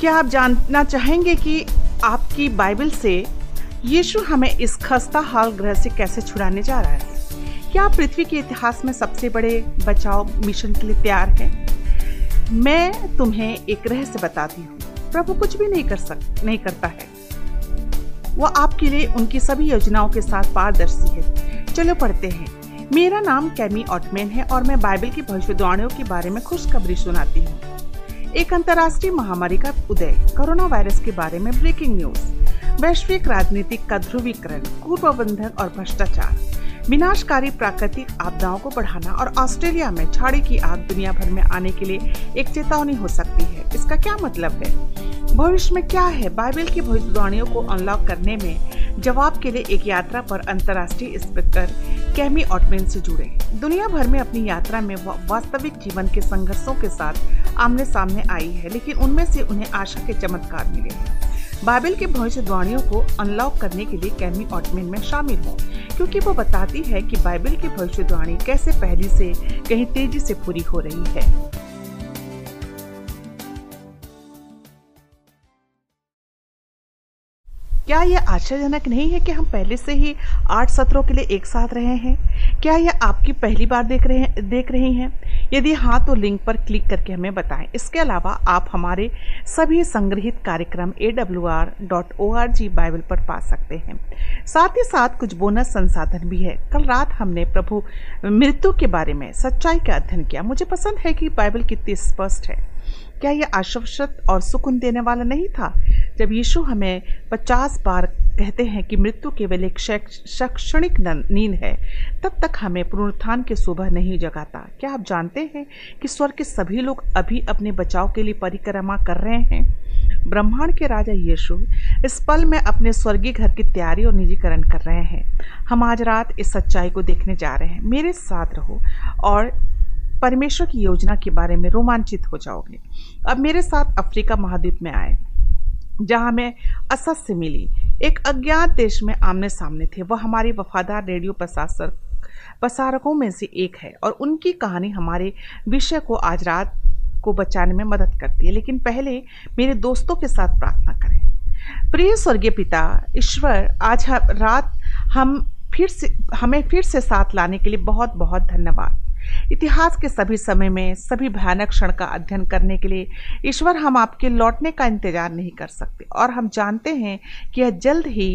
क्या आप जानना चाहेंगे कि आपकी बाइबल से यीशु हमें इस खस्ता हाल ग्रह से कैसे छुड़ाने जा रहा है? क्या पृथ्वी के इतिहास में सबसे बड़े बचाव मिशन के लिए तैयार हैं? मैं तुम्हें एक रहस्य बताती हूँ। प्रभु कुछ भी नहीं कर सक, नहीं करता है। वह आपके लिए उनकी सभी योजनाओं के साथ पारदर्शी है। चलो पढ़ते हैं। मेरा नाम कैमी ऑटमैन है और मैं बाइबल की भविष्यवाणियों के बारे में खुशखबरी सुनाती हूँ। एक अंतर्राष्ट्रीय महामारी का उदय, कोरोना वायरस के बारे में ब्रेकिंग न्यूज़ वैश्विक राजनीतिक का ध्रुवीकरण कुप्रबंधन और भ्रष्टाचार। विनाशकारी प्राकृतिक आपदाओं को बढ़ाना और ऑस्ट्रेलिया में छाड़ी की आग दुनिया भर में आने के लिए एक चेतावनी हो सकती है। इसका क्या मतलब है? भविष्य में क्या है? बाइबल की भविष्यवाणियों को अनलॉक करने में जवाब के लिए एक यात्रा पर अंतर्राष्ट्रीय स्पीकर कैमी ऑटमेन से जुड़े। दुनिया भर में अपनी यात्रा में वास्तविक जीवन के संघर्षों के साथ आमने सामने आई है, लेकिन उनमें से उन्हें आशा के चमत्कार मिले हैं। बाइबल के भविष्यवाणियों को अनलॉक करने के लिए कैमी ऑटमेन में शामिल हो, क्योंकि वो बताती है कि बाइबल की भविष्यवाणी कैसे पहली से कहीं तेज़ी से पूरी हो रही है। क्या यह आश्चर्यजनक नहीं है कि हम पहले से ही आठ सत्रों के लिए एक साथ रहे हैं? क्या यह आपकी पहली बार देख रहे हैं, देख रही हैं? यदि हाँ तो लिंक पर क्लिक करके हमें बताएँ। इसके अलावा आप हमारे सभी संग्रहित कार्यक्रम A W R dot O R G Bible पर पा सकते हैं। साथ ही साथ कुछ बोनस संसाधन भी है। कल रात हमने प्रभु मृत्यु के बारे में सच्चाई का अध्ययन किया। मुझे पसंद है कि बाइबल कितनी स्पष्ट है। क्या यह आश्वस्त और सुकून देने वाला नहीं था? जब यीशु हमें पचास बार कहते हैं कि मृत्यु केवल एक शैक्षणिक नींद है, तब तक हमें पुनरुत्थान के सुबह नहीं जगाता। क्या आप जानते हैं कि स्वर्ग के सभी लोग अभी अपने बचाव के लिए परिक्रमा कर रहे हैं? ब्रह्मांड के राजा यीशु इस पल में अपने स्वर्गीय घर की तैयारी और निजीकरण कर रहे हैं। हम आज रात इस सच्चाई को देखने जा रहे हैं। मेरे साथ रहो और परमेश्वर की योजना के बारे में रोमांचित हो जाओगे। अब मेरे साथ अफ्रीका महाद्वीप में आए, जहाँ मैं असद से मिली। एक अज्ञात देश में आमने सामने थे। वह हमारी वफादार रेडियो प्रशासक प्रसारकों में से एक है और उनकी कहानी हमारे विषय को आज रात को बचाने में मदद करती है। लेकिन पहले मेरे दोस्तों के साथ प्रार्थना करें। प्रिय स्वर्गीय पिता, ईश्वर, आज रात हम फिर से, हमें फिर से साथ लाने के लिए बहुत बहुत धन्यवाद। इतिहास के सभी समय में सभी भयानक क्षण का अध्ययन करने के लिए ईश्वर हम आपके लौटने का इंतज़ार नहीं कर सकते। और हम जानते हैं कि यह जल्द ही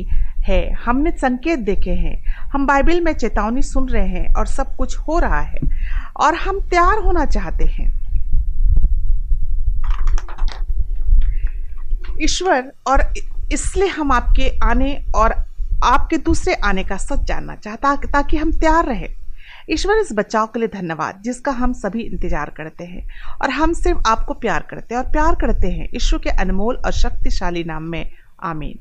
है। हमने संकेत देखे हैं। हम बाइबल में चेतावनी सुन रहे हैं और सब कुछ हो रहा है। और हम तैयार होना चाहते हैं। ईश्वर और इसलिए हम आपके आने और आपके दूसरे आने का सच जानना चाहता ताकि हम तैयार रहें। ईश्वर इस बचाव के लिए धन्यवाद, जिसका हम सभी इंतज़ार करते हैं। और हम सिर्फ़ आपको प्यार करते हैं और प्यार करते हैं ईश्वर के अनमोल और शक्तिशाली नाम में। आमीन।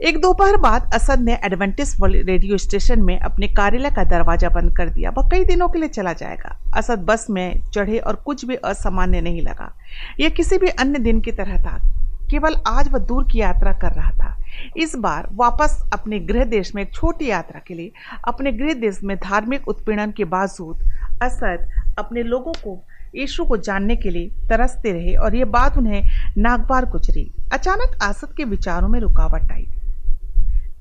एक दोपहर बाद असद ने एडवेंटिस रेडियो स्टेशन में अपने कार्यालय का दरवाज़ा बंद कर दिया। वह कई दिनों के लिए चला जाएगा। असद बस में चढ़े और कुछ भी असामान्य नहीं लगा। यह किसी भी अन्य दिन की तरह था। केवल आज वह दूर की यात्रा कर रहा था। इस बार वापस अपने गृह देश में एक छोटी यात्रा के लिए, अपने गृह देश में धार्मिक उत्पीड़न के बावजूद असद अपने लोगों को, यीशु को जानने के लिए तरसते रहे और ये बात उन्हें नागबार गुजरी। अचानक असद के विचारों में रुकावट आई।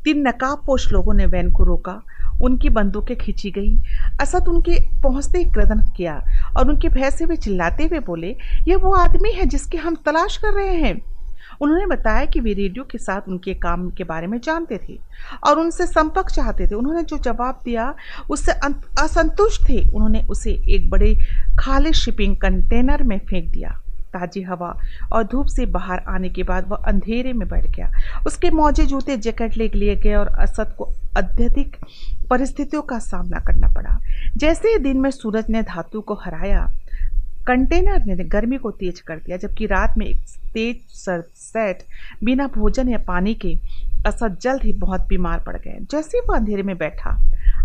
तीन नकाबपोश लोगों ने वैन को रोका। उनकी बंदूकें खींची गई। असद उनके पहुँचते ही क्रदन किया और उनके भय से वे चिल्लाते हुए बोले यह वो आदमी है जिसकी हम तलाश कर रहे हैं। उन्होंने बताया कि वे रेडियो के साथ उनके काम के बारे में जानते थे और उनसे संपर्क चाहते थे। उन्होंने जो जवाब दिया, उससे असंतुष्ट थे। उन्होंने उसे एक बड़े खाली शिपिंग कंटेनर में फेंक दिया। ताजी हवा और धूप से बाहर आने के बाद वह अंधेरे में बैठ गया। उसके मौजे जूते, जैकेट ले लिए गए और असद को अत्यधिक परिस्थितियों का सामना करना पड़ा। जैसे ही दिन में सूरज ने धातु को हराया कंटेनर ने गर्मी को तेज कर दिया, जबकि रात में एक तेज सर्द सेट बिना भोजन या पानी के असद जल्द ही बहुत बीमार पड़ गए। जैसे वो अंधेरे में बैठा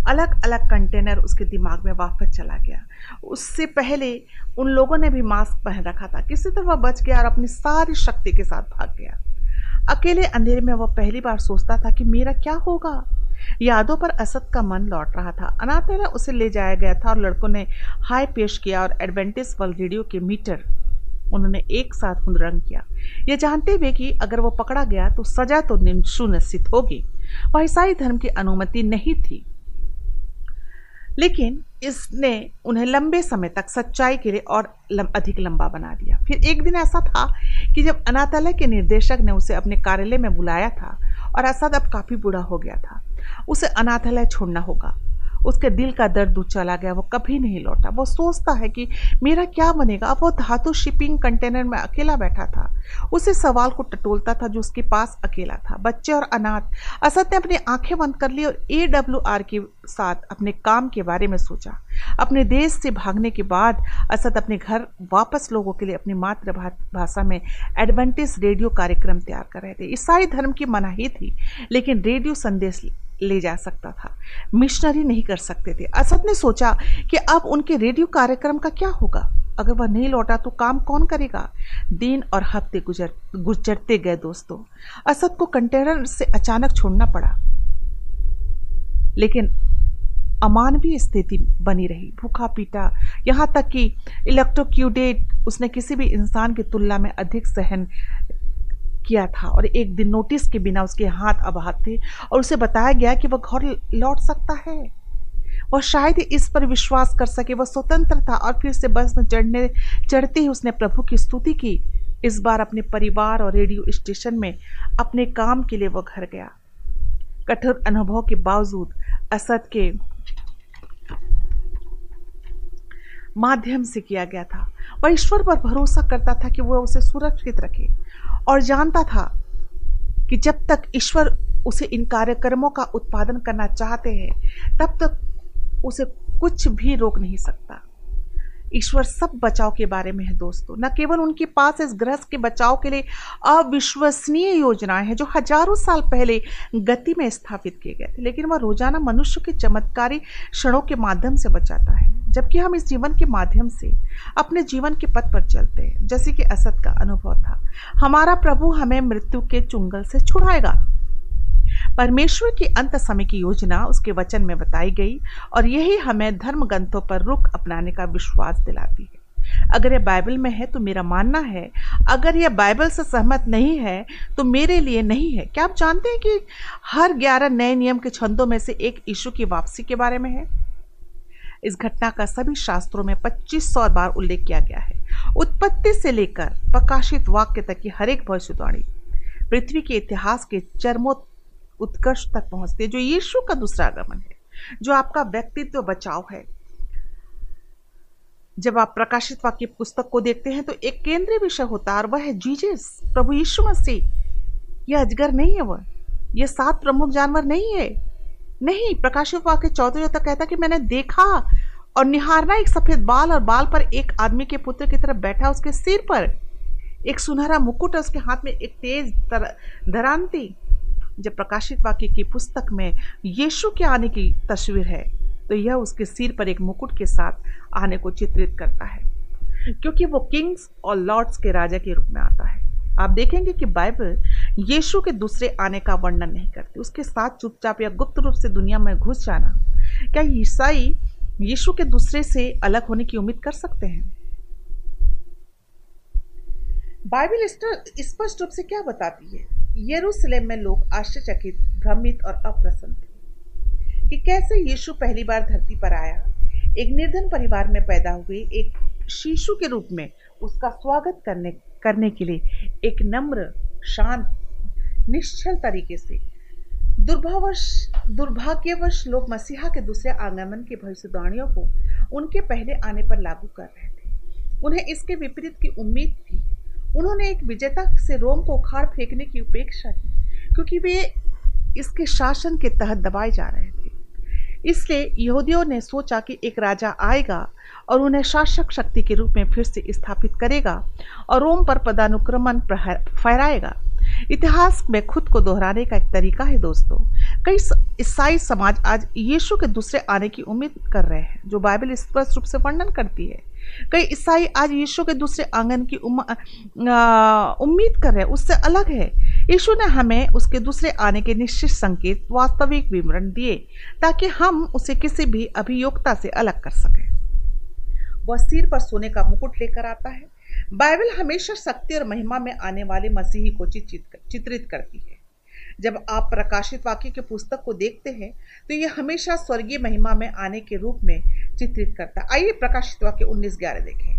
अलग अलग कंटेनर उसके दिमाग में वापस चला गया। उससे पहले उन लोगों ने भी मास्क पहन रखा था। किसी तरह वह बच गया और अपनी सारी शक्ति के साथ भाग गया। अकेले अंधेरे में वह पहली बार सोचता था कि मेरा क्या होगा? यादों पर असद का मन लौट रहा था। अनाथेला उसे ले जाया गया था और लड़कों ने हाई पेश किया और एडवेंटिस वर्ल्ड रेडियो के मीटर उन्होंने एक साथ हुनरंग किया। यह जानते हुए कि अगर वो पकड़ा गया तो सजा तो सुनिश्चित होगी। वह ईसाई धर्म की अनुमति नहीं थी। लेकिन इसने उन्हें लंबे समय तक सच्चाई के लिए और लम, अधिक लंबा बना दिया। फिर एक दिन ऐसा था कि जब अनाथालय के निर्देशक ने उसे अपने कार्यालय में बुलाया था और असद अब काफ़ी बुरा हो गया था। उसे अनाथालय छोड़ना होगा। उसके दिल का दर्द दूर चला गया, वो कभी नहीं लौटा। वो सोचता है कि मेरा क्या बनेगा? अब वो धातु शिपिंग कंटेनर में अकेला बैठा था। उसे सवाल को टटोलता था जो उसके पास अकेला था। बच्चे और अनाथ, असद ने अपनी आँखें बंद कर ली और ए डब्ल्यू आर के साथ अपने काम के बारे में सोचा। अपने देश से भागने के बाद असद अपने घर वापस लोगों के लिए अपनी मातृभाषा में एडवेंटिस रेडियो कार्यक्रम तैयार कर रहे थे। ईसाई धर्म की मनाही थी, लेकिन रेडियो संदेश ले जा सकता था। मिशनरी नहीं कर सकते थे। असद ने सोचा कि अब उनके रेडियो कार्यक्रम का क्या होगा? अगर वह नहीं लौटा तो काम कौन करेगा? दिन और हफ़्ते गुजर, गुजरते गए दोस्तों। असद को कंटेनर से अचानक छोड़ना पड़ा। लेकिन अमानवीय स्थिति बनी रही। भूखा पीटा। यहाँ तक कि इलेक्ट्रोक्यूडेट उसने किसी भी इंसान की तुलना में अधिक सहन किया था और एक दिन नोटिस के बिना उसके हाथ अबाहत थे और उसे बताया गया कि वह घर लौट सकता है। वह शायद इस पर विश्वास कर सके, वह स्वतंत्र था और फिर से बस में चढ़ने, चढ़ते ही उसने प्रभु की स्तुति की। इस बार अपने परिवार और रेडियो स्टेशन में अपने काम के लिए वह घर गया। कठोर अनुभव के बावजूद असद के माध्यम से किया गया था। वह ईश्वर पर भरोसा करता था कि वह उसे सुरक्षित रखे। और जानता था कि जब तक ईश्वर उसे इन कार्यक्रमों का उत्पादन करना चाहते हैं, तब तक उसे कुछ भी रोक नहीं सकता। ईश्वर सब बचाव के बारे में है दोस्तों। न केवल उनके पास इस ग्रह के बचाव के लिए अविश्वसनीय योजनाएँ हैं जो हज़ारों साल पहले गति में स्थापित किए गए थे, लेकिन वह रोज़ाना मनुष्य के चमत्कारी क्षणों के माध्यम से बचाता है, जबकि हम इस जीवन के माध्यम से अपने जीवन के पथ पर चलते हैं। जैसे कि असत का अनुभव था, हमारा प्रभु हमें मृत्यु के चुंगल से छुड़ाएगा। परमेश्वर की अंत समय की योजना उसके वचन में बताई गई और यही हमें धर्म ग्रंथों पर रुख अपनाने का विश्वास दिलाती है। अगर यह बाइबल में है तो मेरा मानना है, अगर यह बाइबल से सहमत नहीं है तो मेरे लिए नहीं है। क्या आप जानते हैं कि हर ग्यारह नए नियम के छंदों में से एक ईशु की वापसी के बारे में है? इस घटना का सभी शास्त्रों में 2500 बार उल्लेख किया गया है। उत्पत्ति से लेकर प्रकाशित वाक्य तक की हर एक भविष्यवाणी, पृथ्वी के इतिहास के चरमो उत्कर्ष तक पहुँचते जो यीशु का दूसरा आगमन है, जो आपका व्यक्तित्व बचाव है। जब आप प्रकाशित वाक्य पुस्तक को देखते हैं तो एक केंद्रीय विषय होता है, और वह है जीजस, प्रभु यीशु मसीह। यह अजगर नहीं है वह। यह सात प्रमुख जानवर नहीं है। नहीं, प्रकाशित वाक्य चौदह तक कहता कि मैंने देखा और निहारना एक सफ़ेद बाल, और बाल पर एक आदमी के पुत्र की तरफ़ बैठा उसके सिर पर। एक सुनहरा मुकुट उसके हाथ में एक तेज धरांती। जब प्रकाशित वाक्य की पुस्तक में यीशु के आने की तस्वीर है तो यह उसके सिर पर एक मुकुट के साथ आने को चित्रित करता है, क्योंकि वो किंग्स और लॉर्ड्स के राजा के रूप में आता है। आप देखेंगे कि बाइबल यीशु के दूसरे आने का वर्णन नहीं करती। उसके साथ चुपचाप या गुप्त रूप से दुनिया में घुस जाना, क्या ईसाई यीशु के दूसरे से अलग होने की उम्मीद कर सकते हैं? बाइबल स्पष्ट रूप से क्या बताती है? यरूशलेम में लोग आश्चर्यचकित, भ्रमित और अप्रसन्न थे कि कैसे यीशु पहली बार धरती पर आया। एक निर्धन परिवार में पैदा हुए एक शिशु के रूप में उसका स्वागत करने करने के लिए एक नम्र, शांत, निश्चल तरीके से दुर्भावश, दुर्भाग्यवश लोग मसीहा के दूसरे आगमन की भविष्यवाणियों को उनके पहले आने पर लागू कर रहे थे। उन्हें इसके विपरीत की उम्मीद थी उन्होंने एक विजेता से रोम को उखाड़ फेंकने की उपेक्षा की, क्योंकि वे इसके शासन के तहत दबाए जा रहे थे। इसलिए यहूदियों ने सोचा कि एक राजा आएगा और उन्हें शासक शक्ति के रूप में फिर से स्थापित करेगा और रोम पर पदानुक्रमण फहराएगा। इतिहास में खुद को दोहराने का एक तरीका है दोस्तों। कई ईसाई समाज आज यीशु के दूसरे आने की उम्मीद कर रहे हैं, जो बाइबल स्पष्ट रूप से वर्णन करती है। कई ईसाई आज यीशु के दूसरे आँगन की उम्मीद कर रहे हैं, उससे अलग है। यीशु ने हमें उसके दूसरे आने के निश्चित संकेत, वास्तविक विवरण दिए, ताकि हम उसे किसी भी अभियोगता से अलग कर सकें। वह सिर पर सोने का मुकुट लेकर आता है। बाइबल हमेशा शक्ति और महिमा में आने वाले मसीही को चित्रित करती है। जब आप प्रकाशित वाक्य के पुस्तक को देखते हैं तो यह हमेशा स्वर्गीय महिमा में आने के रूप में चित्रित करता है। आइए प्रकाशित वाक्य उन्नीस ग्यारह देखें।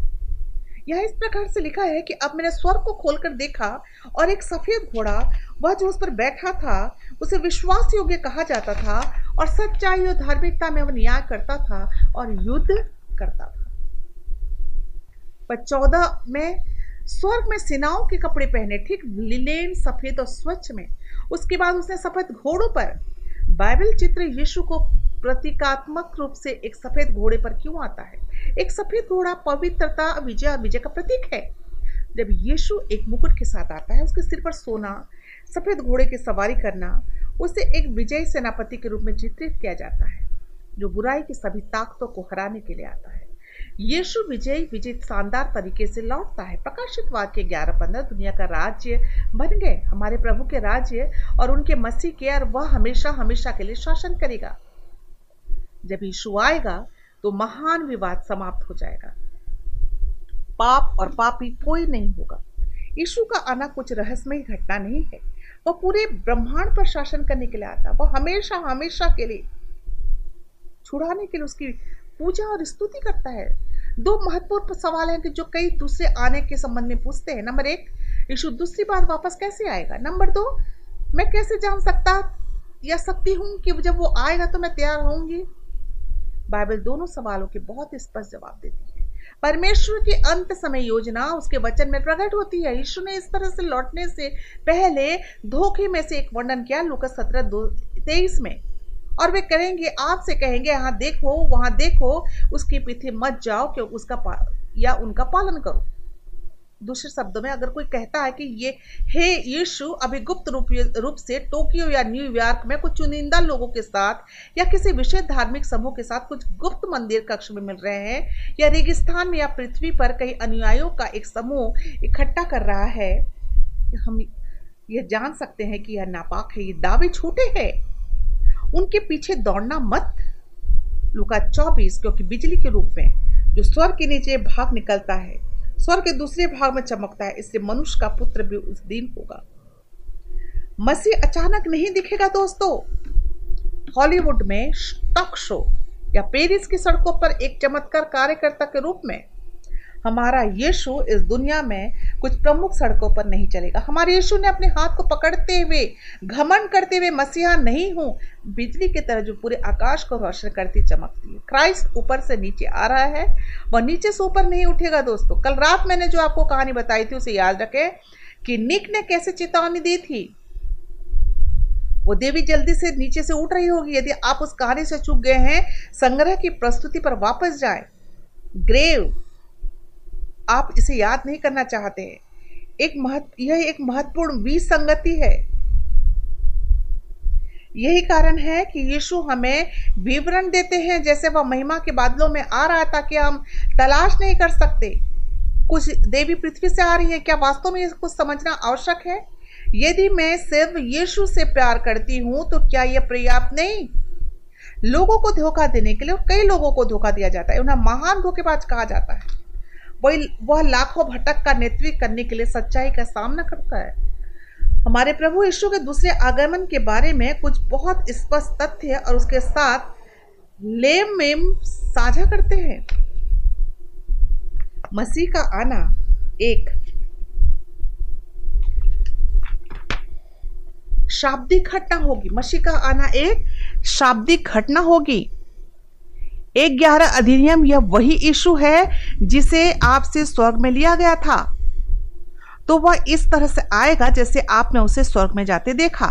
यह इस प्रकार से लिखा है कि अब मैंने स्वर्ग को खोलकर देखा और एक सफ़ेद घोड़ा, वह जो उस पर बैठा था, उसे विश्वास योग्य कहा जाता था और सच्चाई और धार्मिकता में वह न्याय करता था और युद्ध करता था। चौदह में, स्वर्ग में सेनाओं के कपड़े पहने, ठीक लिलेन सफ़ेद और स्वच्छ में उसके बाद उसने सफ़ेद घोड़ों पर, बाइबल चित्र यीशु को प्रतीकात्मक रूप से एक सफ़ेद घोड़े पर क्यों आता है? एक सफ़ेद घोड़ा पवित्रता, विजय विजय का प्रतीक है। जब यीशु एक मुकुट के साथ आता है, उसके सिर पर सोना, सफ़ेद घोड़े की सवारी करना, उसे एक विजयी सेनापति के रूप में चित्रित किया जाता है, जो बुराई की सभी ताकतों को हराने के लिए आता है। यीशु विजयी विजय शानदार तरीके से लौटता है। प्रकाशित वाक्य ग्यारह पंद्रह, दुनिया का राज्य बन गए, हमारे प्रभु के राज्य और उनके मसीह के, और वह हमेशा हमेशा के लिए शासन करेगा। जब यीशु आएगा तो महान विवाद समाप्त हो जाएगा। पाप और पापी कोई नहीं होगा। यीशु का आना कुछ रहस्यमय घटना नहीं है। वह पूरे ब्रह्मांड पर शासन करने के लिए आता वह हमेशा हमेशा के लिए छुड़ाने के लिए उसकी पूजा और स्तुति करता है। दो महत्वपूर्ण सवाल हैं कि जो कई दूसरे आने के संबंध में पूछते हैं। नंबर एक, यीशु दूसरी बार वापस कैसे आएगा? नंबर दो, मैं कैसे जान सकता या सकती हूँ कि जब वो आएगा तो मैं तैयार होंगी बाइबल दोनों सवालों के बहुत स्पष्ट जवाब देती है। परमेश्वर की अंत समय योजना, उसके वचन में प्रकट होती है। यीशु ने इस तरह से लौटने से पहले धोखे में से एक वर्णन किया, लुकस सत्रह दो, तेईस में। और वे कहेंगे आपसे कहेंगे यहाँ देखो, वहाँ देखो, उसके पीछे मत जाओ, क्यों, उसका या उनका पालन करो। दूसरे शब्दों में अगर कोई कहता है कि ये, हे यीशु, अभी गुप्त रूप रूप से टोक्यो या न्यूयॉर्क में कुछ चुनिंदा लोगों के साथ या किसी विशेष धार्मिक समूह के साथ कुछ गुप्त मंदिर कक्ष में मिल रहे हैं या रेगिस्तान में या पृथ्वी पर कई अनुयायियों का एक समूह इकट्ठा कर रहा है, हम यह जान सकते हैं कि यह नापाक है, ये दावे छूटे हैं। उनके पीछे दौड़ना मत। लुका चौबीस, क्योंकि बिजली के रूप में जो स्वर के नीचे भाग निकलता है स्वर के दूसरे भाग में चमकता है इससे मनुष्य का पुत्र भी उस दिन होगा। मसीह अचानक नहीं दिखेगा दोस्तों। हॉलीवुड में टॉक शो या पेरिस की सड़कों पर एक चमत्कार कार्यकर्ता के रूप में हमारा यीशु इस दुनिया में कुछ प्रमुख सड़कों पर नहीं चलेगा। हमारे यीशु ने अपने हाथ को पकड़ते हुए, घमंड करते हुए मसीहा नहीं हूँ, बिजली की तरह जो पूरे आकाश को रोशन करती, चमकती है। क्राइस्ट ऊपर से नीचे आ रहा है। वह नीचे से ऊपर नहीं उठेगा दोस्तों। कल रात मैंने जो आपको कहानी बताई थी, उसे याद रखे कि निक ने कैसे चेतावनी दी थी। वो देवी जल्दी से नीचे से उठ रही होगी। यदि आप उस कहानी से चुक गए हैं, संग्रह की प्रस्तुति पर वापस जाएँ। ग्रेव। आप इसे याद नहीं करना चाहते हैं। एक महत्व यह एक महत्वपूर्ण विसंगति है। यही कारण है कि यीशु हमें विवरण देते हैं, जैसे वह महिमा के बादलों में आ रहा था कि हम तलाश नहीं कर सकते। कुछ देवी पृथ्वी से आ रही है, क्या वास्तव में कुछ समझना आवश्यक है? यदि मैं सिर्फ़ यीशु से प्यार करती हूँ तो क्या यह पर्याप्त नहीं? लोगों को धोखा देने के लिए, कई लोगों को धोखा दिया जाता है। उन्हें महान धोखेबाज कहा जाता है। वही, वह लाखों भटक का नेतृत्व करने के लिए सच्चाई का सामना करता है। हमारे प्रभु यीशु के दूसरे आगमन के बारे में कुछ बहुत स्पष्ट तथ्य और उसके साथ लेम मेम साझा करते हैं। मसीह का आना एक शाब्दिक घटना होगी। मसीह का आना एक शाब्दिक घटना होगी। एक ग्यारह अधिनियम यह वही इशू है जिसे आपसे स्वर्ग में लिया गया था। तो वह इस तरह से आएगा जैसे आपने उसे स्वर्ग में जाते देखा।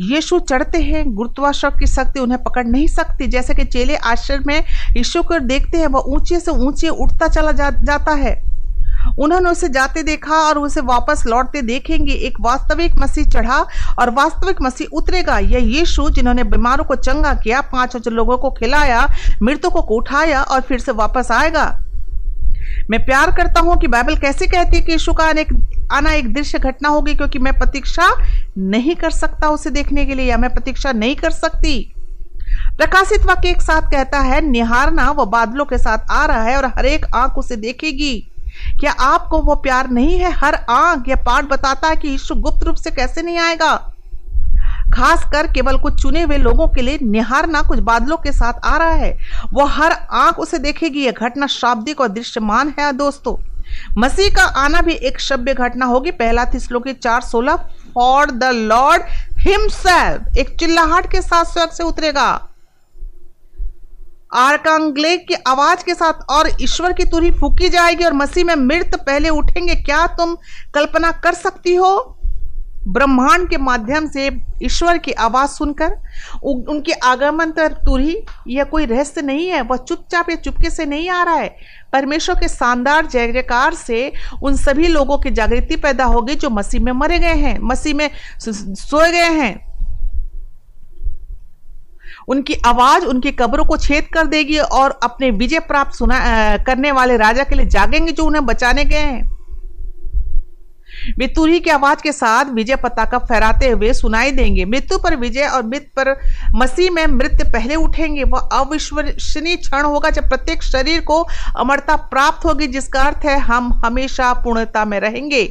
यीशु चढ़ते हैं गुरुत्वाकर्षण की शक्ति उन्हें पकड़ नहीं सकती। जैसे कि चेले आश्चर्य में यीशु को देखते हैं वह ऊँचे से ऊँचे उठता चला जा, जाता है। उन्होंने उसे जाते देखा और उसे वापस लौटते देखेंगे। एक वास्तविक मसीह चढ़ा और वास्तविक मसीह उतरेगा। यह यीशु जिन्होंने बीमारों को चंगा किया, पाँच हज़ार लोगों को खिलाया, मृतकों को उठाया और फिर से वापस आएगा। मैं प्यार करता हूँ कि बाइबल कैसे कहती है कि यीशु का आने आना एक दृश्य घटना होगी क्योंकि मैं प्रतीक्षा नहीं कर सकता उसे देखने के लिए या मैं प्रतीक्षा नहीं कर सकती। प्रकाशित वाक्य एक साथ कहता है, निहारना वो बादलों के साथ आ रहा है और हर एक आँख उसे देखेगी। क्या आपको वो प्यार नहीं है? हर आँख या पाठ बताता है कि यीशु गुप्त रूप से कैसे नहीं आएगा? खास कर केवल कुछ चुने हुए लोगों के लिए निहारना कुछ बादलों के साथ आ रहा है। वो हर आँख उसे देखेगी। यह घटना शाब्दिक और दृश्यमान है दोस्तों। मसीह का आना भी एक शब्द घटना होगी। पहला की चार सोलह फॉर द लॉर्ड हिमसेल्फ एक चिल्लाहट के साथ स्वर्ग से उतरेगा। आर्कांगले की आवाज़ के साथ और ईश्वर की तुरही फूकी जाएगी और मसीह में मृत पहले उठेंगे। क्या तुम कल्पना कर सकती हो? ब्रह्मांड के माध्यम से ईश्वर की आवाज़ सुनकर उनके आगमन तर तुरही, यह कोई रहस्य नहीं है, वह चुपचाप या चुपके से नहीं आ रहा है। परमेश्वर के शानदार जय जयकार से उन सभी लोगों की जागृति पैदा होगी जो मसीह में मरे गए हैं। मसीह में सोए गए हैं। उनकी आवाज़ उनकी कब्रों को छेद कर देगी और अपने विजय प्राप्त सुना करने वाले राजा के लिए जागेंगे जो उन्हें बचाने गए हैं। वे की आवाज़ के साथ विजय पताका फहराते हुए सुनाई देंगे। मृत्यु पर विजय और मृत पर मसीह में मृत्यु पहले उठेंगे। वह अविश्वसनीय क्षण होगा जब प्रत्येक शरीर को अमरता प्राप्त होगी, जिसका अर्थ है हम हमेशा पूर्णता में रहेंगे।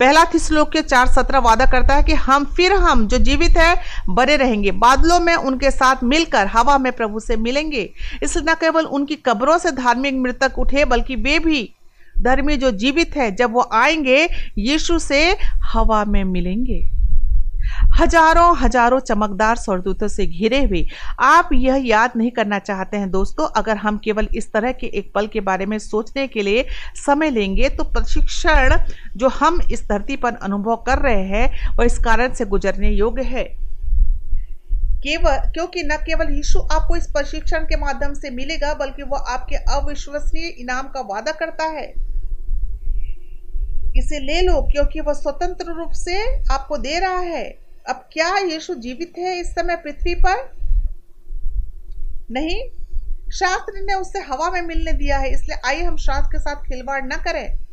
पहला श्लोक के चार सत्रह वादा करता है कि हम फिर हम जो जीवित है बड़े रहेंगे। बादलों में उनके साथ मिलकर, हवा में प्रभु से मिलेंगे। इसलिए न केवल उनकी कब्रों से धार्मिक मृतक उठे, बल्कि वे भी धर्मी जो जीवित है, जब वो आएँगे, यीशु से हवा में मिलेंगे। हज़ारों हज़ारों चमकदार स्वर्दूतों से घिरे हुए। आप यह याद नहीं करना चाहते हैं दोस्तों, अगर हम केवल इस तरह के एक पल के बारे में सोचने के लिए समय लेंगे तो प्रशिक्षण जो हम इस धरती पर अनुभव कर रहे हैं, वह इस कारण से गुजरने योग्य है। केवल क्योंकि न केवल यीशु आपको इस प्रशिक्षण के माध्यम से मिलेगा, बल्कि वह आपके अविश्वसनीय इनाम का वादा करता है। इसे ले लो, क्योंकि वह स्वतंत्र रूप से आपको दे रहा है। अब क्या यीशु जीवित है इस समय पृथ्वी पर? नहीं। शास्त्र ने उसे हवा में मिलने दिया है, इसलिए आइए हम शास्त्र के साथ खिलवाड़ न करें।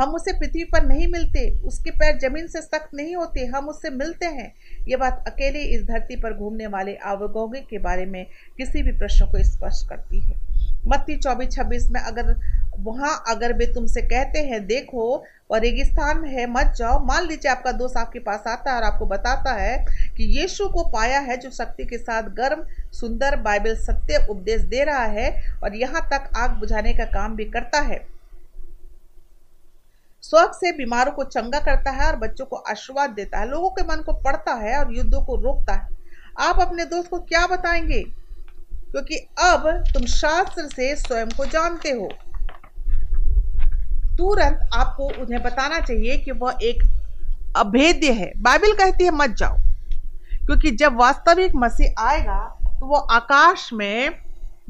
हम उसे पृथ्वी पर नहीं मिलते, उसके पैर ज़मीन से सख्त नहीं होते, हम उससे मिलते हैं। ये बात अकेले इस धरती पर घूमने वाले अवगोगे के बारे में किसी भी प्रश्न को स्पष्ट करती है। मत्ती चौबीस छब्बीस में अगर वहाँ अगर वे तुमसे कहते हैं, देखो और रेगिस्तान में है, मत जाओ। मान लीजिए आपका दोस्त आपके पास आता है और आपको बताता है कि यीशु को पाया है जो शक्ति के साथ गर्म, सुंदर बाइबल सत्य उपदेश दे रहा है और यहाँ तक आग बुझाने का काम भी करता है। स्वर्ग से बीमारों को चंगा करता है और बच्चों को आशीर्वाद देता है। लोगों के मन को पढ़ता है और युद्धों को रोकता है। आप अपने दोस्त को क्या बताएँगे? क्योंकि अब तुम शास्त्र से स्वयं को जानते हो। तुरंत आपको उन्हें बताना चाहिए कि वह एक अभेद्य है। बाइबल कहती है, मत जाओ। क्योंकि जब वास्तविक मसीह आएगा तो वो आकाश में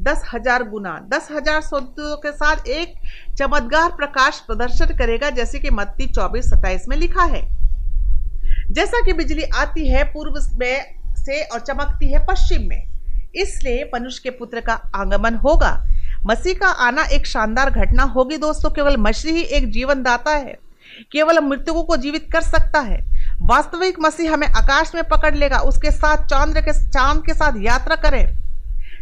दस हज़ार गुना, दस हज़ार शब्दों के साथ एक चमत्कार प्रकाश प्रदर्शन करेगा, जैसे कि मत्ती चौबीस सत्ताईस में लिखा है। जैसा कि बिजली आती है पूर्व में से और चमकती है पश्चिम में। इसलिए मनुष्य के पुत्र का आगमन होगा। मसीह का आना एक शानदार घटना होगी, दोस्तों। केवल मसीह ही एक जीवन दाता है। केवल मृतकों को जीवित कर सकता है। वास्तविक मसीह हमें आकाश में पकड़ लेगा, उसके साथ चांद्र के, चाँद के साथ यात्रा करें।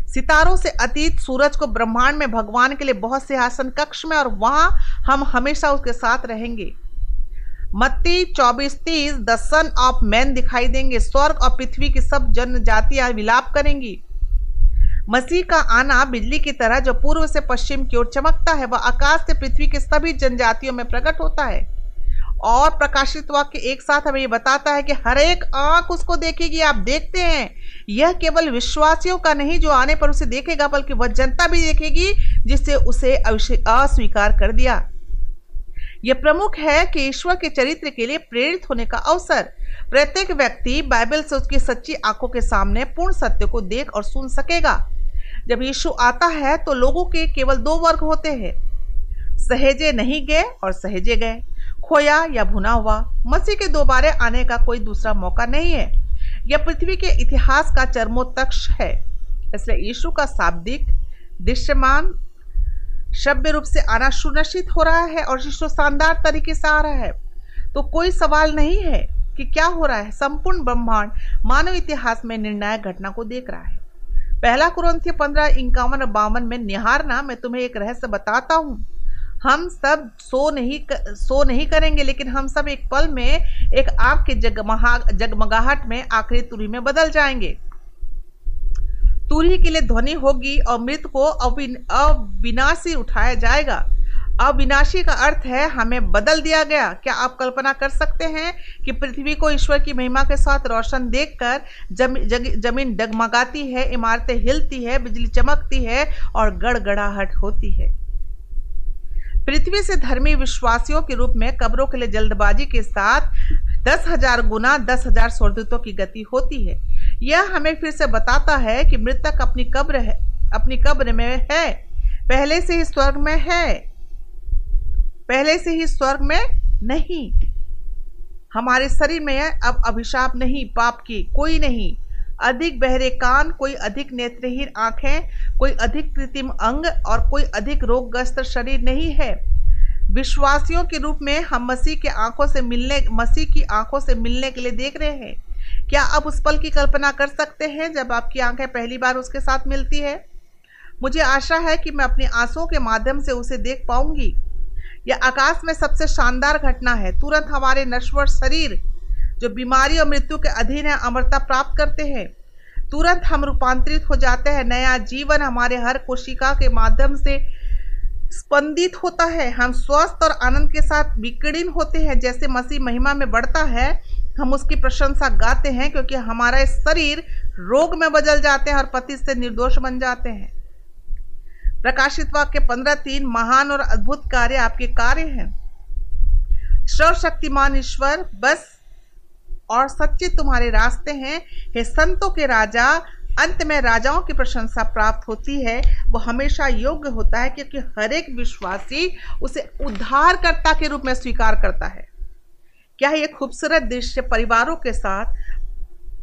सितारों से अतीत, सूरज को ब्रह्मांड में, भगवान के लिए बहुत से आसन कक्ष में, और वहाँ हम हमेशा उसके साथ रहेंगे। मत्ती चौबीस तीस, द सन ऑफ़ मैन दिखाई देंगे। स्वर्ग और पृथ्वी की सब जनजातियाँ विलाप करेंगी। मसीह का आना बिजली की तरह जो पूर्व से पश्चिम की ओर चमकता है, वह आकाश से पृथ्वी के सभी जनजातियों में प्रकट होता है। और प्रकाशित वाक्य एक साथ हमें ये बताता है कि हर एक आँख उसको देखेगी। आप देखते हैं, यह केवल विश्वासियों का नहीं जो आने पर उसे देखेगा, बल्कि वह जनता भी देखेगी, जिससे उसे अस्वीकार कर दिया। यह प्रमुख है कि ईश्वर के चरित्र के लिए प्रेरित होने का अवसर। प्रत्येक व्यक्ति बाइबल से उसकी सच्ची आँखों के सामने पूर्ण सत्य को देख और सुन सकेगा। जब यीशु आता है तो लोगों के केवल दो वर्ग होते हैं। सहेजे नहीं गए और सहेजे गए। खोया या भुना हुआ, मसीह के दोबारे आने का कोई दूसरा मौका नहीं है। यह पृथ्वी के इतिहास का चरमोत्कर्ष है। इसलिए यीशु का शाब्दिक, दृश्यमान शब्द रूप से आना सुनिश्चित हो रहा है और यीशु शानदार तरीके से आ रहा है। तो कोई सवाल नहीं है कि क्या हो रहा है। संपूर्ण ब्रह्मांड मानव इतिहास में निर्णायक घटना को देख रहा है। पहला कुरंथी पंद्रह इक्यावन और बावन में निहारना मैं तुम्हें एक रहस्य बताता हूँ। हम सब सो नहीं सो नहीं करेंगे, लेकिन हम सब एक पल में, एक आग के जगमहा, जगमगाहट में, आखिरी तुरी में बदल जाएँगे। तुरही के लिए ध्वनि होगी और मृत को अविनाशी उठाया जाएगा। अविनाशी का अर्थ है हमें बदल दिया गया। क्या आप कल्पना कर सकते हैं कि पृथ्वी को ईश्वर की महिमा के साथ रोशन देखकर जम, ज़मीन डगमगाती है इमारतें हिलती है बिजली चमकती है और गड़गड़ाहट होती है? पृथ्वी से धर्मी विश्वासियों के रूप में कब्रों के लिए जल्दबाजी के साथ दस हज़ार गुना दस हज़ार स्वर्दूतों की गति होती है। यह हमें फिर से बताता है कि मृतक अपनी कब्र है अपनी कब्र में है पहले से ही स्वर्ग में है। पहले से ही स्वर्ग में नहीं। हमारे शरीर में है अब अभिशाप नहीं, पाप की कोई नहीं। अधिक बहरे कान, कोई अधिक नेत्रहीन आँखें, कोई अधिक कृत्रिम अंग और कोई अधिक रोगग्रस्त शरीर नहीं है। विश्वासियों के रूप में हम मसीह के आँखों से मिलने, मसीह की आँखों से मिलने के लिए देख रहे हैं। क्या आप उस पल की कल्पना कर सकते हैं जब आपकी आँखें पहली बार उसके साथ मिलती है? मुझे आशा है कि मैं अपनी आंसुओं के माध्यम से उसे देख पाऊँगी। यह आकाश में सबसे शानदार घटना है। तुरंत हमारे नश्वर शरीर, जो बीमारी और मृत्यु के अधीन है, अमरता प्राप्त करते हैं। तुरंत हम रूपांतरित हो जाते हैं। नया जीवन हमारे हर कोशिका के माध्यम से स्पंदित होता है। हम स्वस्थ और आनंद के साथ विकीर्ण होते हैं। जैसे मसीह महिमा में बढ़ता है, हम उसकी प्रशंसा गाते हैं, क्योंकि हमारा शरीर रोग में बदल जाते हैं और पति से निर्दोष बन जाते हैं। प्रकाशित वाक्य पंद्रह तीन, महान और अद्भुत कार्य आपके कार्य हैं। सर्वशक्तिमान ईश्वर, बस और सच्चे तुम्हारे रास्ते हैं। हे संतों के राजा, अंत में राजाओं की प्रशंसा प्राप्त होती है। वो हमेशा योग्य होता है क्योंकि हर एक विश्वासी उसे उद्धारकर्ता के रूप में स्वीकार करता है। क्या ये खूबसूरत दृश्य परिवारों के साथ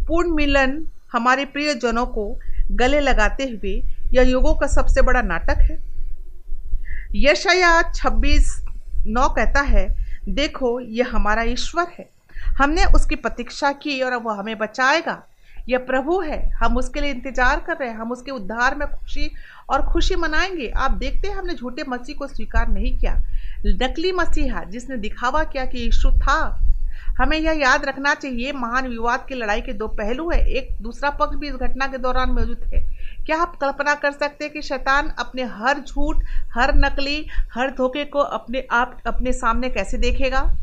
पूर्ण मिलन हमारे प्रियजनों को गले लगाते हुए यह युगों का सबसे बड़ा नाटक है। यशया छब्बीस नौ कहता है, देखो, यह हमारा ईश्वर है। हमने उसकी प्रतीक्षा की और वह हमें बचाएगा। यह प्रभु है। हम उसके लिए इंतज़ार कर रहे हैं। हम उसके उद्धार में खुशी और खुशी मनाएँगे। आप देखते हैं, हमने झूठे मसीह को स्वीकार नहीं किया। नकली मसीहा जिसने दिखावा किया कि यीशु था हमें यह याद रखना चाहिए, महान विवाद की लड़ाई के दो पहलू है। एक, दूसरा पक्ष भी इस घटना के दौरान मौजूद है। क्या आप कल्पना कर सकते हैं कि शैतान अपने हर झूठ, हर नकली, हर धोखे को अपने आप, अपने सामने कैसे देखेगा?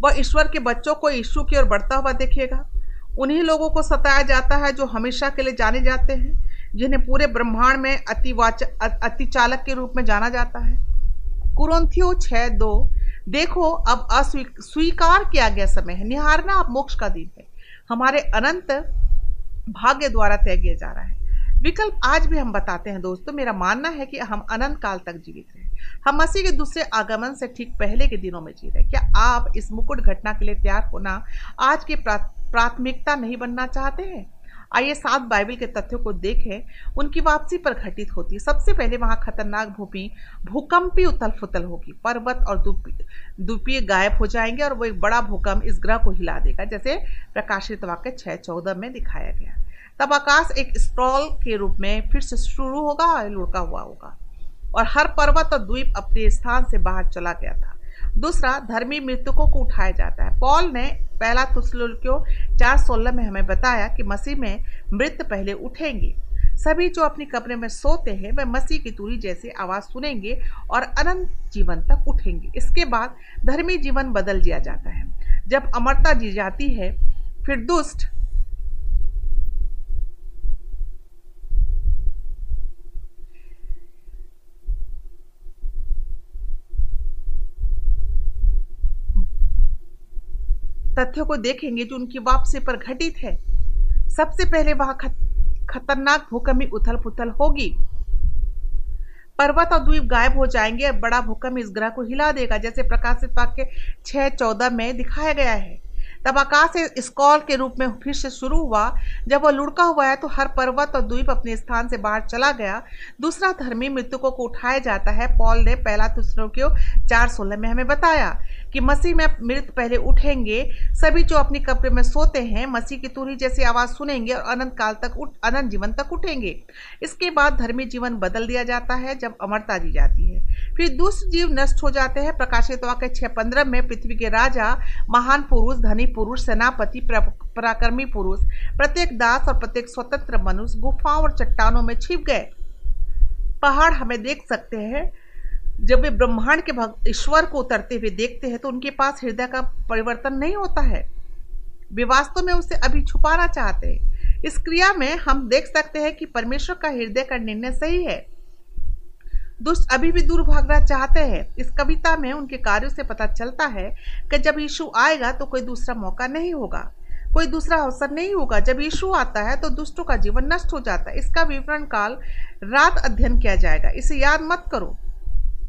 वह ईश्वर के बच्चों को यीशु की ओर बढ़ता हुआ देखेगा। उन्हीं लोगों को सताया जाता है जो हमेशा के लिए जाने जाते हैं, जिन्हें पूरे ब्रह्मांड में अतिवाच अतिचालक के रूप में जाना जाता है। कुरंथियो छः दो देखो, अब अस्वीकार किया गया समय है। निहारना अब मोक्ष का दिन है। हमारे अनंत भाग्य द्वारा तय किया जा रहा है। विकल्प आज भी हम बताते हैं दोस्तों। मेरा मानना है कि हम अनंत काल तक जीवित रहे। हम मसीह के दूसरे आगमन से ठीक पहले के दिनों में जी रहे। क्या आप इस मुकुट घटना के लिए तैयार होना आज की प्राथमिकता नहीं बनना चाहते हैं? आइए सात बाइबल के तथ्यों को देखें, उनकी वापसी पर घटित होती है। सबसे पहले वहाँ खतरनाक भूमि, भूकंपी उथल फुथल होगी। पर्वत और द्वीपीय गायब हो जाएँगे और वो एक बड़ा भूकंप इस ग्रह को हिला देगा, जैसे प्रकाशित वाक्य छः चौदह में दिखाया गया तब आकाश एक स्ट्रॉल के रूप में फिर से शुरू होगा और लुढ़का हुआ होगा। और हर पर्वत और द्वीप अपने स्थान से बाहर चला गया था। दूसरा, धर्मी मृतकों को उठाया जाता है। पॉल ने पहला तुस्लुल्क्यो चार सोलह में हमें बताया कि मसीह में मृत पहले उठेंगे। सभी जो अपनी कब्र में सोते हैं, वे मसीह की तुरी जैसी आवाज़ सुनेंगे और अनंत जीवन तक उठेंगे। इसके बाद धर्मी जीवन बदल दिया जाता है। जब अमरता जी जाती है, फिर दुष्ट तथ्यों को देखेंगे जो उनकी वापसी पर घटित है। सबसे पहले वहाँ खतरनाक भूकंपी उथल पुथल होगी। पर्वत और द्वीप गायब हो जाएँगे और बड़ा भूकंप इस ग्रह को हिला देगा, जैसे प्रकाशित वाक्य छह चौदह में दिखाया गया है। तब आकाश स्कॉल के रूप में फिर से शुरू हुआ। जब वह लुढ़का हुआ है तो हर पर्वत और द्वीप अपने स्थान से बाहर चला गया। दूसरा धर्मी मृतकों को उठाया जाता है। पॉल ने पहला तुस्रों को चार सोलह में हमें बताया। कि मसीह में मृत पहले उठेंगे, सभी जो अपनी कब्र में सोते हैं, मसीह की तुरही जैसी आवाज़ सुनेंगे और अनंत काल तक उठ, अनंत जीवन तक उठेंगे। इसके बाद धर्मी जीवन बदल दिया जाता है जब अमरता दी जाती है। फिर दूसरे जीव नष्ट हो जाते हैं। प्रकाशित वाक्य छह पंद्रह में, पृथ्वी के राजा, महान पुरुष, धनी पुरुष, सेनापति पराक्रमी पुरुष, प्रत्येक दास और प्रत्येक स्वतंत्र मनुष्य गुफाओं और चट्टानों में छिप गए। पहाड़ हमें देख सकते हैं। जब वे ब्रह्मांड के ईश्वर को उतरते हुए देखते हैं तो उनके पास हृदय का परिवर्तन नहीं होता है। वे वास्तव में उसे अभी छुपाना चाहते हैं। इस क्रिया में हम देख सकते हैं कि परमेश्वर का हृदय का निर्णय सही है। दुष्ट अभी भी दूर भागना चाहते हैं। इस कविता में उनके कार्यों से पता चलता है कि जब यीशु आएगा तो कोई दूसरा मौका नहीं होगा। कोई दूसरा अवसर नहीं होगा। जब यीशु आता है तो दुष्टों का जीवन नष्ट हो जाता है। इसका विवरण काल रात अध्ययन किया जाएगा। इसे याद मत करो।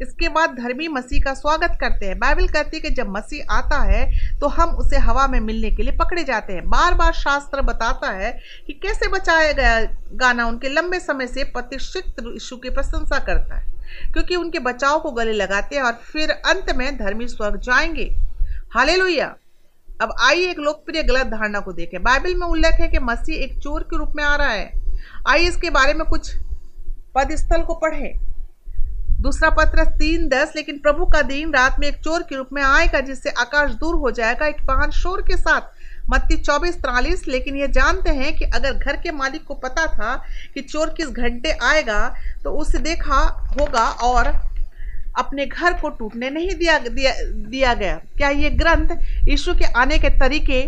इसके बाद धर्मी मसीह का स्वागत करते हैं। बाइबल कहती है कि जब मसीह आता है तो हम उसे हवा में मिलने के लिए पकड़े जाते हैं। बार बार शास्त्र बताता है कि कैसे बचाया गया गाना उनके लंबे समय से प्रतिष्ठित यीशु की प्रशंसा करता है। क्योंकि उनके बचाव को गले लगाते हैं और फिर अंत में धर्मी स्वर्ग जाएँगे। हाले अब आइए एक लोकप्रिय गलत धारणा को देखें। बाइबल में उल्लेख है कि मसीह एक चोर के रूप में आ रहा है। आइए इसके बारे में कुछ पद स्थल को पढ़ें। दूसरा पत्र तीन दस लेकिन प्रभु का दिन रात में एक चोर के रूप में आएगा जिससे आकाश दूर हो जाएगा एक महान शोर के साथ। मत्ती चौबीस त्रालीस लेकिन ये जानते हैं कि अगर घर के मालिक को पता था कि चोर किस घंटे आएगा तो उसे देखा होगा और अपने घर को टूटने नहीं दिया दिया, दिया गया। क्या ये ग्रंथ यीशु के आने के तरीके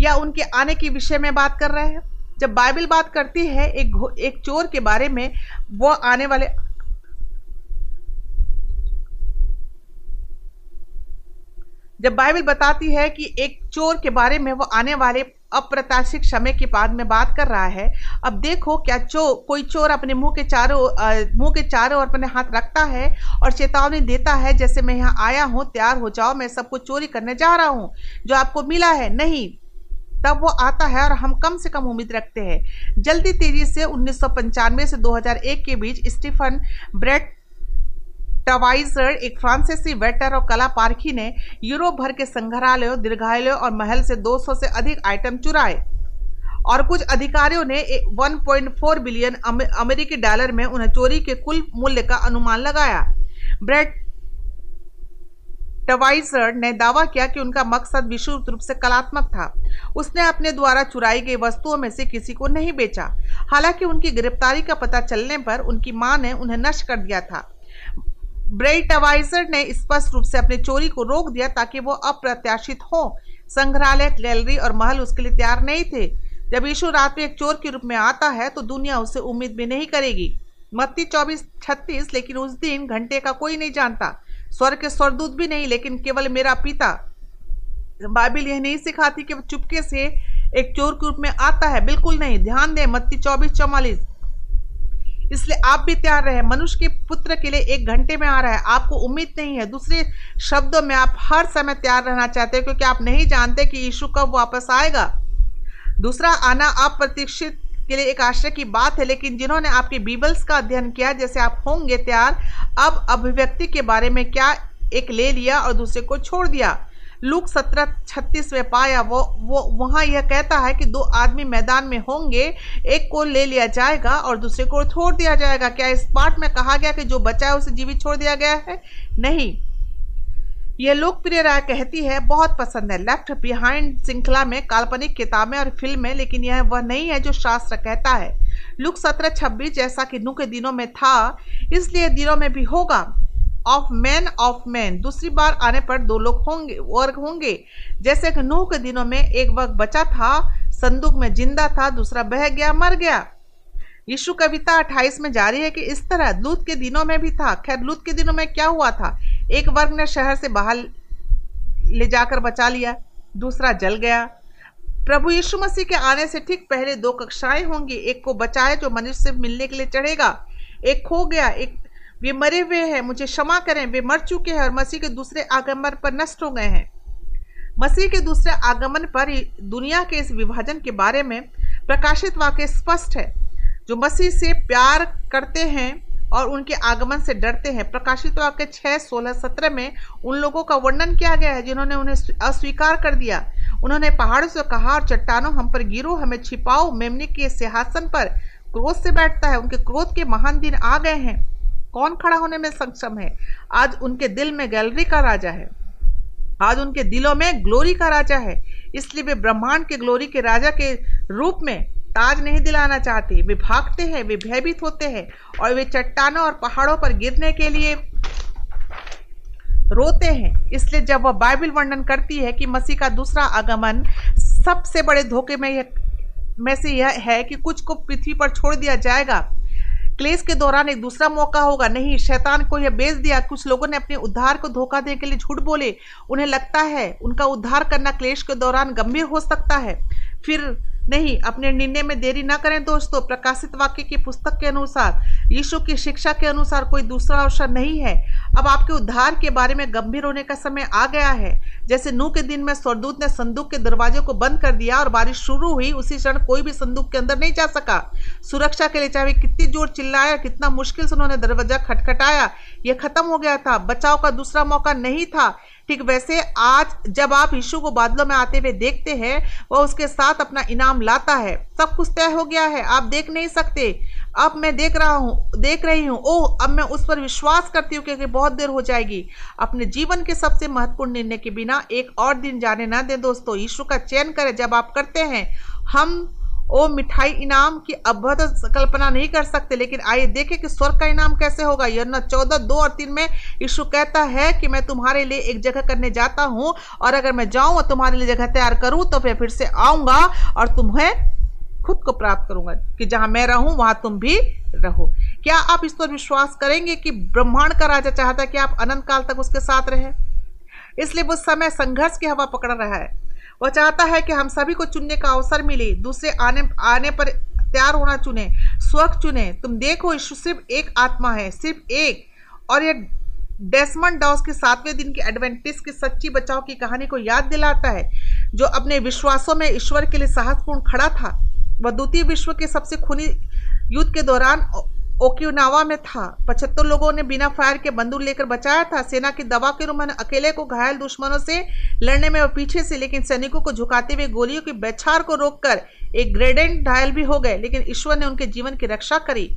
या उनके आने के विषय में बात कर रहे हैं? जब बाइबल बात करती है एक एक चोर के बारे में वो आने वाले जब बाइबल बताती है कि एक चोर के बारे में वो आने वाले अप्रत्याशित समय के बाद में बात कर रहा है, अब देखो क्या चो, कोई चोर अपने मुँह के चारों मुँह के चारों ओर अपने हाथ रखता है और चेतावनी देता है, जैसे मैं यहाँ आया हूँ, तैयार हो जाओ, मैं सब कुछ चोरी करने जा रहा हूँ, जो आपको मिला है, नहीं। तब वो आता है और हम कम से कम उम्मीद रखते हैं। जल्दी तेज़ी से उन्नीस सौ पंचानवे से 2001 के बीच स्टीफन ब्रेट टवाइजर, एक फ्रांसीसी वेटर और कला पारखी ने यूरोप भर के संग्रहालयों दीर्घालयों और महल से 200 से अधिक आइटम चुराए। और कुछ अधिकारियों ने 1.4 बिलियन अमेरिकी डॉलर में उन्हें चोरी के कुल मूल्य का अनुमान लगाया। ब्रेड टवाइजर ने दावा किया कि उनका मकसद विशुद्ध रूप से कलात्मक था। उसने अपने द्वारा चुराई गई वस्तुओं में से किसी को नहीं बेचा। हालाँकि उनकी गिरफ्तारी का पता चलने पर उनकी माँ ने उन्हें नष्ट कर दिया था। ब्रेटवाइजर ने स्पष्ट रूप से अपनी चोरी को रोक दिया ताकि वो अप्रत्याशित हो। संग्रहालय, गैलरी और महल उसके लिए तैयार नहीं थे। जब यीशु रात में एक चोर के रूप में आता है तो दुनिया उसे उम्मीद भी नहीं करेगी। मत्ती चौबीस छत्तीस, लेकिन उस दिन घंटे का कोई नहीं जानता। स्वर के स्वरदूत भी नहीं, लेकिन केवल मेरा पिता। बाइबिल यह नहीं सिखाती कि चुपके से एक चोर के रूप में आता है। बिल्कुल नहीं। ध्यान दें, मत्ती चौबीस चौवालीस। इसलिए आप भी तैयार रहे। मनुष्य के पुत्र के लिए एक घंटे में आ रहा है। आपको उम्मीद नहीं है। दूसरे शब्दों में आप हर समय तैयार रहना चाहते हैं क्योंकि आप नहीं जानते कि यीशु कब वापस आएगा। दूसरा, आना अप्रतीक्षित के लिए एक आश्चर्य की बात है, लेकिन जिन्होंने आपके बीबल्स का अध्ययन किया, जैसे आप होंगे तैयार, अब अभिव्यक्ति के बारे में क्या एक ले लिया और दूसरे को छोड़ दिया? लूक सत्रह, छत्तीस में पाया, वो वो, वहाँ यह कहता है कि दो आदमी मैदान में होंगे, एक को ले लिया जाएगा और दूसरे को छोड़ दिया जाएगा। क्या इस पाठ में कहा गया कि जो बचा है उसे जीवित छोड़ दिया गया है? नहीं। यह लोकप्रिय राय कहती है, बहुत पसंद है। लेफ़्ट बिहाइंड श्रृंखला में काल्पनिक किताबें और फ़िल्में, लेकिन यह वह नहीं है जो शास्त्र कहता है। लुक सत्रह, छब्बीस जैसा कि नू के दिनों में था, इसलिए दिनों में भी होगा। ऑफ़ मैन ऑफ़ मैन दूसरी बार आने पर दो लोग होंगे, वर्ग होंगे। जैसे कि नूह के दिनों में एक वर्ग बचा था, संदूक में ज़िंदा था, दूसरा बह गया, मर गया। यीशु कविता 28 में जारी है कि इस तरह लूत के दिनों में भी था। खैर, लूत के दिनों में क्या हुआ था? एक वर्ग ने शहर से बाहर ले जाकर बचा लिया, दूसरा जल गया। प्रभु यीशु मसीह के आने से ठीक पहले दो कक्षाएँ होंगी, एक को बचाए जो मनुष्य से मिलने के लिए चढ़ेगा, एक खो गया, एक वे मरे हुए हैं, मुझे क्षमा करें। वे मर चुके हैं और मसीह के दूसरे आगमन पर नष्ट हो गए हैं। मसीह के दूसरे आगमन पर दुनिया के इस विभाजन के बारे में प्रकाशित वाक्य स्पष्ट है। जो मसीह से प्यार करते हैं और उनके आगमन से डरते हैं। प्रकाशित वाक्य छः सोलह, सत्रह में उन लोगों का वर्णन किया गया है जिन्होंने उन्हें अस्वीकार कर दिया। उन्होंने पहाड़ों से कहा, और चट्टानों हम पर गिरो, हमें छिपाओ। मेमने के सिंहासन पर क्रोध से बैठता है। उनके क्रोध के महान दिन आ गए हैं। कौन खड़ा होने में सक्षम है? आज उनके दिल में गैलरी का राजा है। आज उनके दिलों में ग्लोरी का राजा है। इसलिए वे ब्रह्मांड के ग्लोरी के राजा के रूप में ताज नहीं दिलाना चाहते। वे भागते हैं, वे भयभीत होते हैं और वे चट्टानों और पहाड़ों पर गिरने के लिए रोते हैं। इसलिए जब वह बाइबल वर्णन करती है कि मसीह का दूसरा आगमन सबसे बड़े धोखे में यह में से यह है कि कुछ को पृथ्वी पर छोड़ दिया जाएगा क्लेश के दौरान एक दूसरा मौका होगा। नहीं, शैतान को यह बेच दिया। कुछ लोगों ने अपने उद्धार को धोखा देने के लिए झूठ बोले। उन्हें लगता है, उनका उद्धार करना क्लेश के दौरान गंभीर हो सकता है। फिर नहीं, अपने निर्णय में देरी ना करें दोस्तों। प्रकाशित वाक्य की पुस्तक के अनुसार, यीशु की शिक्षा के अनुसार कोई दूसरा अवसर नहीं है। अब आपके उद्धार के बारे में गंभीर होने का समय आ गया है। जैसे नू के दिन में स्वरदूत ने संदूक के दरवाजे को बंद कर दिया और बारिश शुरू हुई, उसी क्षण कोई भी संदूक के अंदर नहीं जा सका। सुरक्षा के लिए चाहे कितनी ज़ोर चिल्लाया, कितना मुश्किल से उन्होंने दरवाज़ा खटखटाया, यह खत्म हो गया था। बचाव का दूसरा मौका नहीं था। ठीक वैसे आज जब आप यीशु को बादलों में आते हुए देखते हैं, वह उसके साथ अपना इनाम लाता है। सब कुछ तय हो गया है। आप देख नहीं सकते। अब मैं देख रहा हूँ, देख रही हूँ। ओह, अब मैं उस पर विश्वास करती हूँ क्योंकि बहुत देर हो जाएगी। अपने जीवन के सबसे महत्वपूर्ण निर्णय के बिना एक और दिन जाने ना दें। दोस्तों, यीशु का चयन करें जब आप करते हैं। हम ओ मिठाई इनाम की अभद कल्पना नहीं कर सकते, लेकिन आइए देखें कि स्वर्ग का इनाम कैसे होगा। यरना चौदह, दो और तीन में यीशु कहता है कि मैं तुम्हारे लिए एक जगह करने जाता हूँ, और अगर मैं जाऊँ और तुम्हारे लिए जगह तैयार करूँ तो फिर फिर से आऊँगा और तुम्हें खुद को प्राप्त करूँगा कि जहाँ मैं रहूँ, वहाँ तुम भी रहो। क्या आप इस पर विश्वास करेंगे कि ब्रह्मांड का राजा चाहता है कि आप अनंत काल तक उसके साथ रहे? इसलिए वो समय संघर्ष की हवा पकड़ रहा है। वह चाहता है कि हम सभी को चुनने का अवसर मिले, दूसरे आने आने पर तैयार होना चुने, स्वर्ग चुने। तुम देखो, यीशु सिर्फ़ एक आत्मा है, सिर्फ़ एक। और यह डेस्मंड डॉस के सातवें दिन की एडवेंटिस की सच्ची बचाव की कहानी को याद दिलाता है, जो अपने विश्वासों में ईश्वर के लिए साहसपूर्ण खड़ा था। वह द्वितीय विश्व के सबसे खूनी युद्ध के दौरान ओकिनावा में था। पचहत्तर लोगों ने बिना फायर के बंदूक लेकर बचाया था। सेना की दवा के रूप में अकेले को घायल दुश्मनों से लड़ने में और पीछे से, लेकिन सैनिकों को झुकाते हुए गोलियों की बेछार को रोककर एक ग्रेडेंट घायल भी हो गए, लेकिन ईश्वर ने उनके जीवन की रक्षा करी।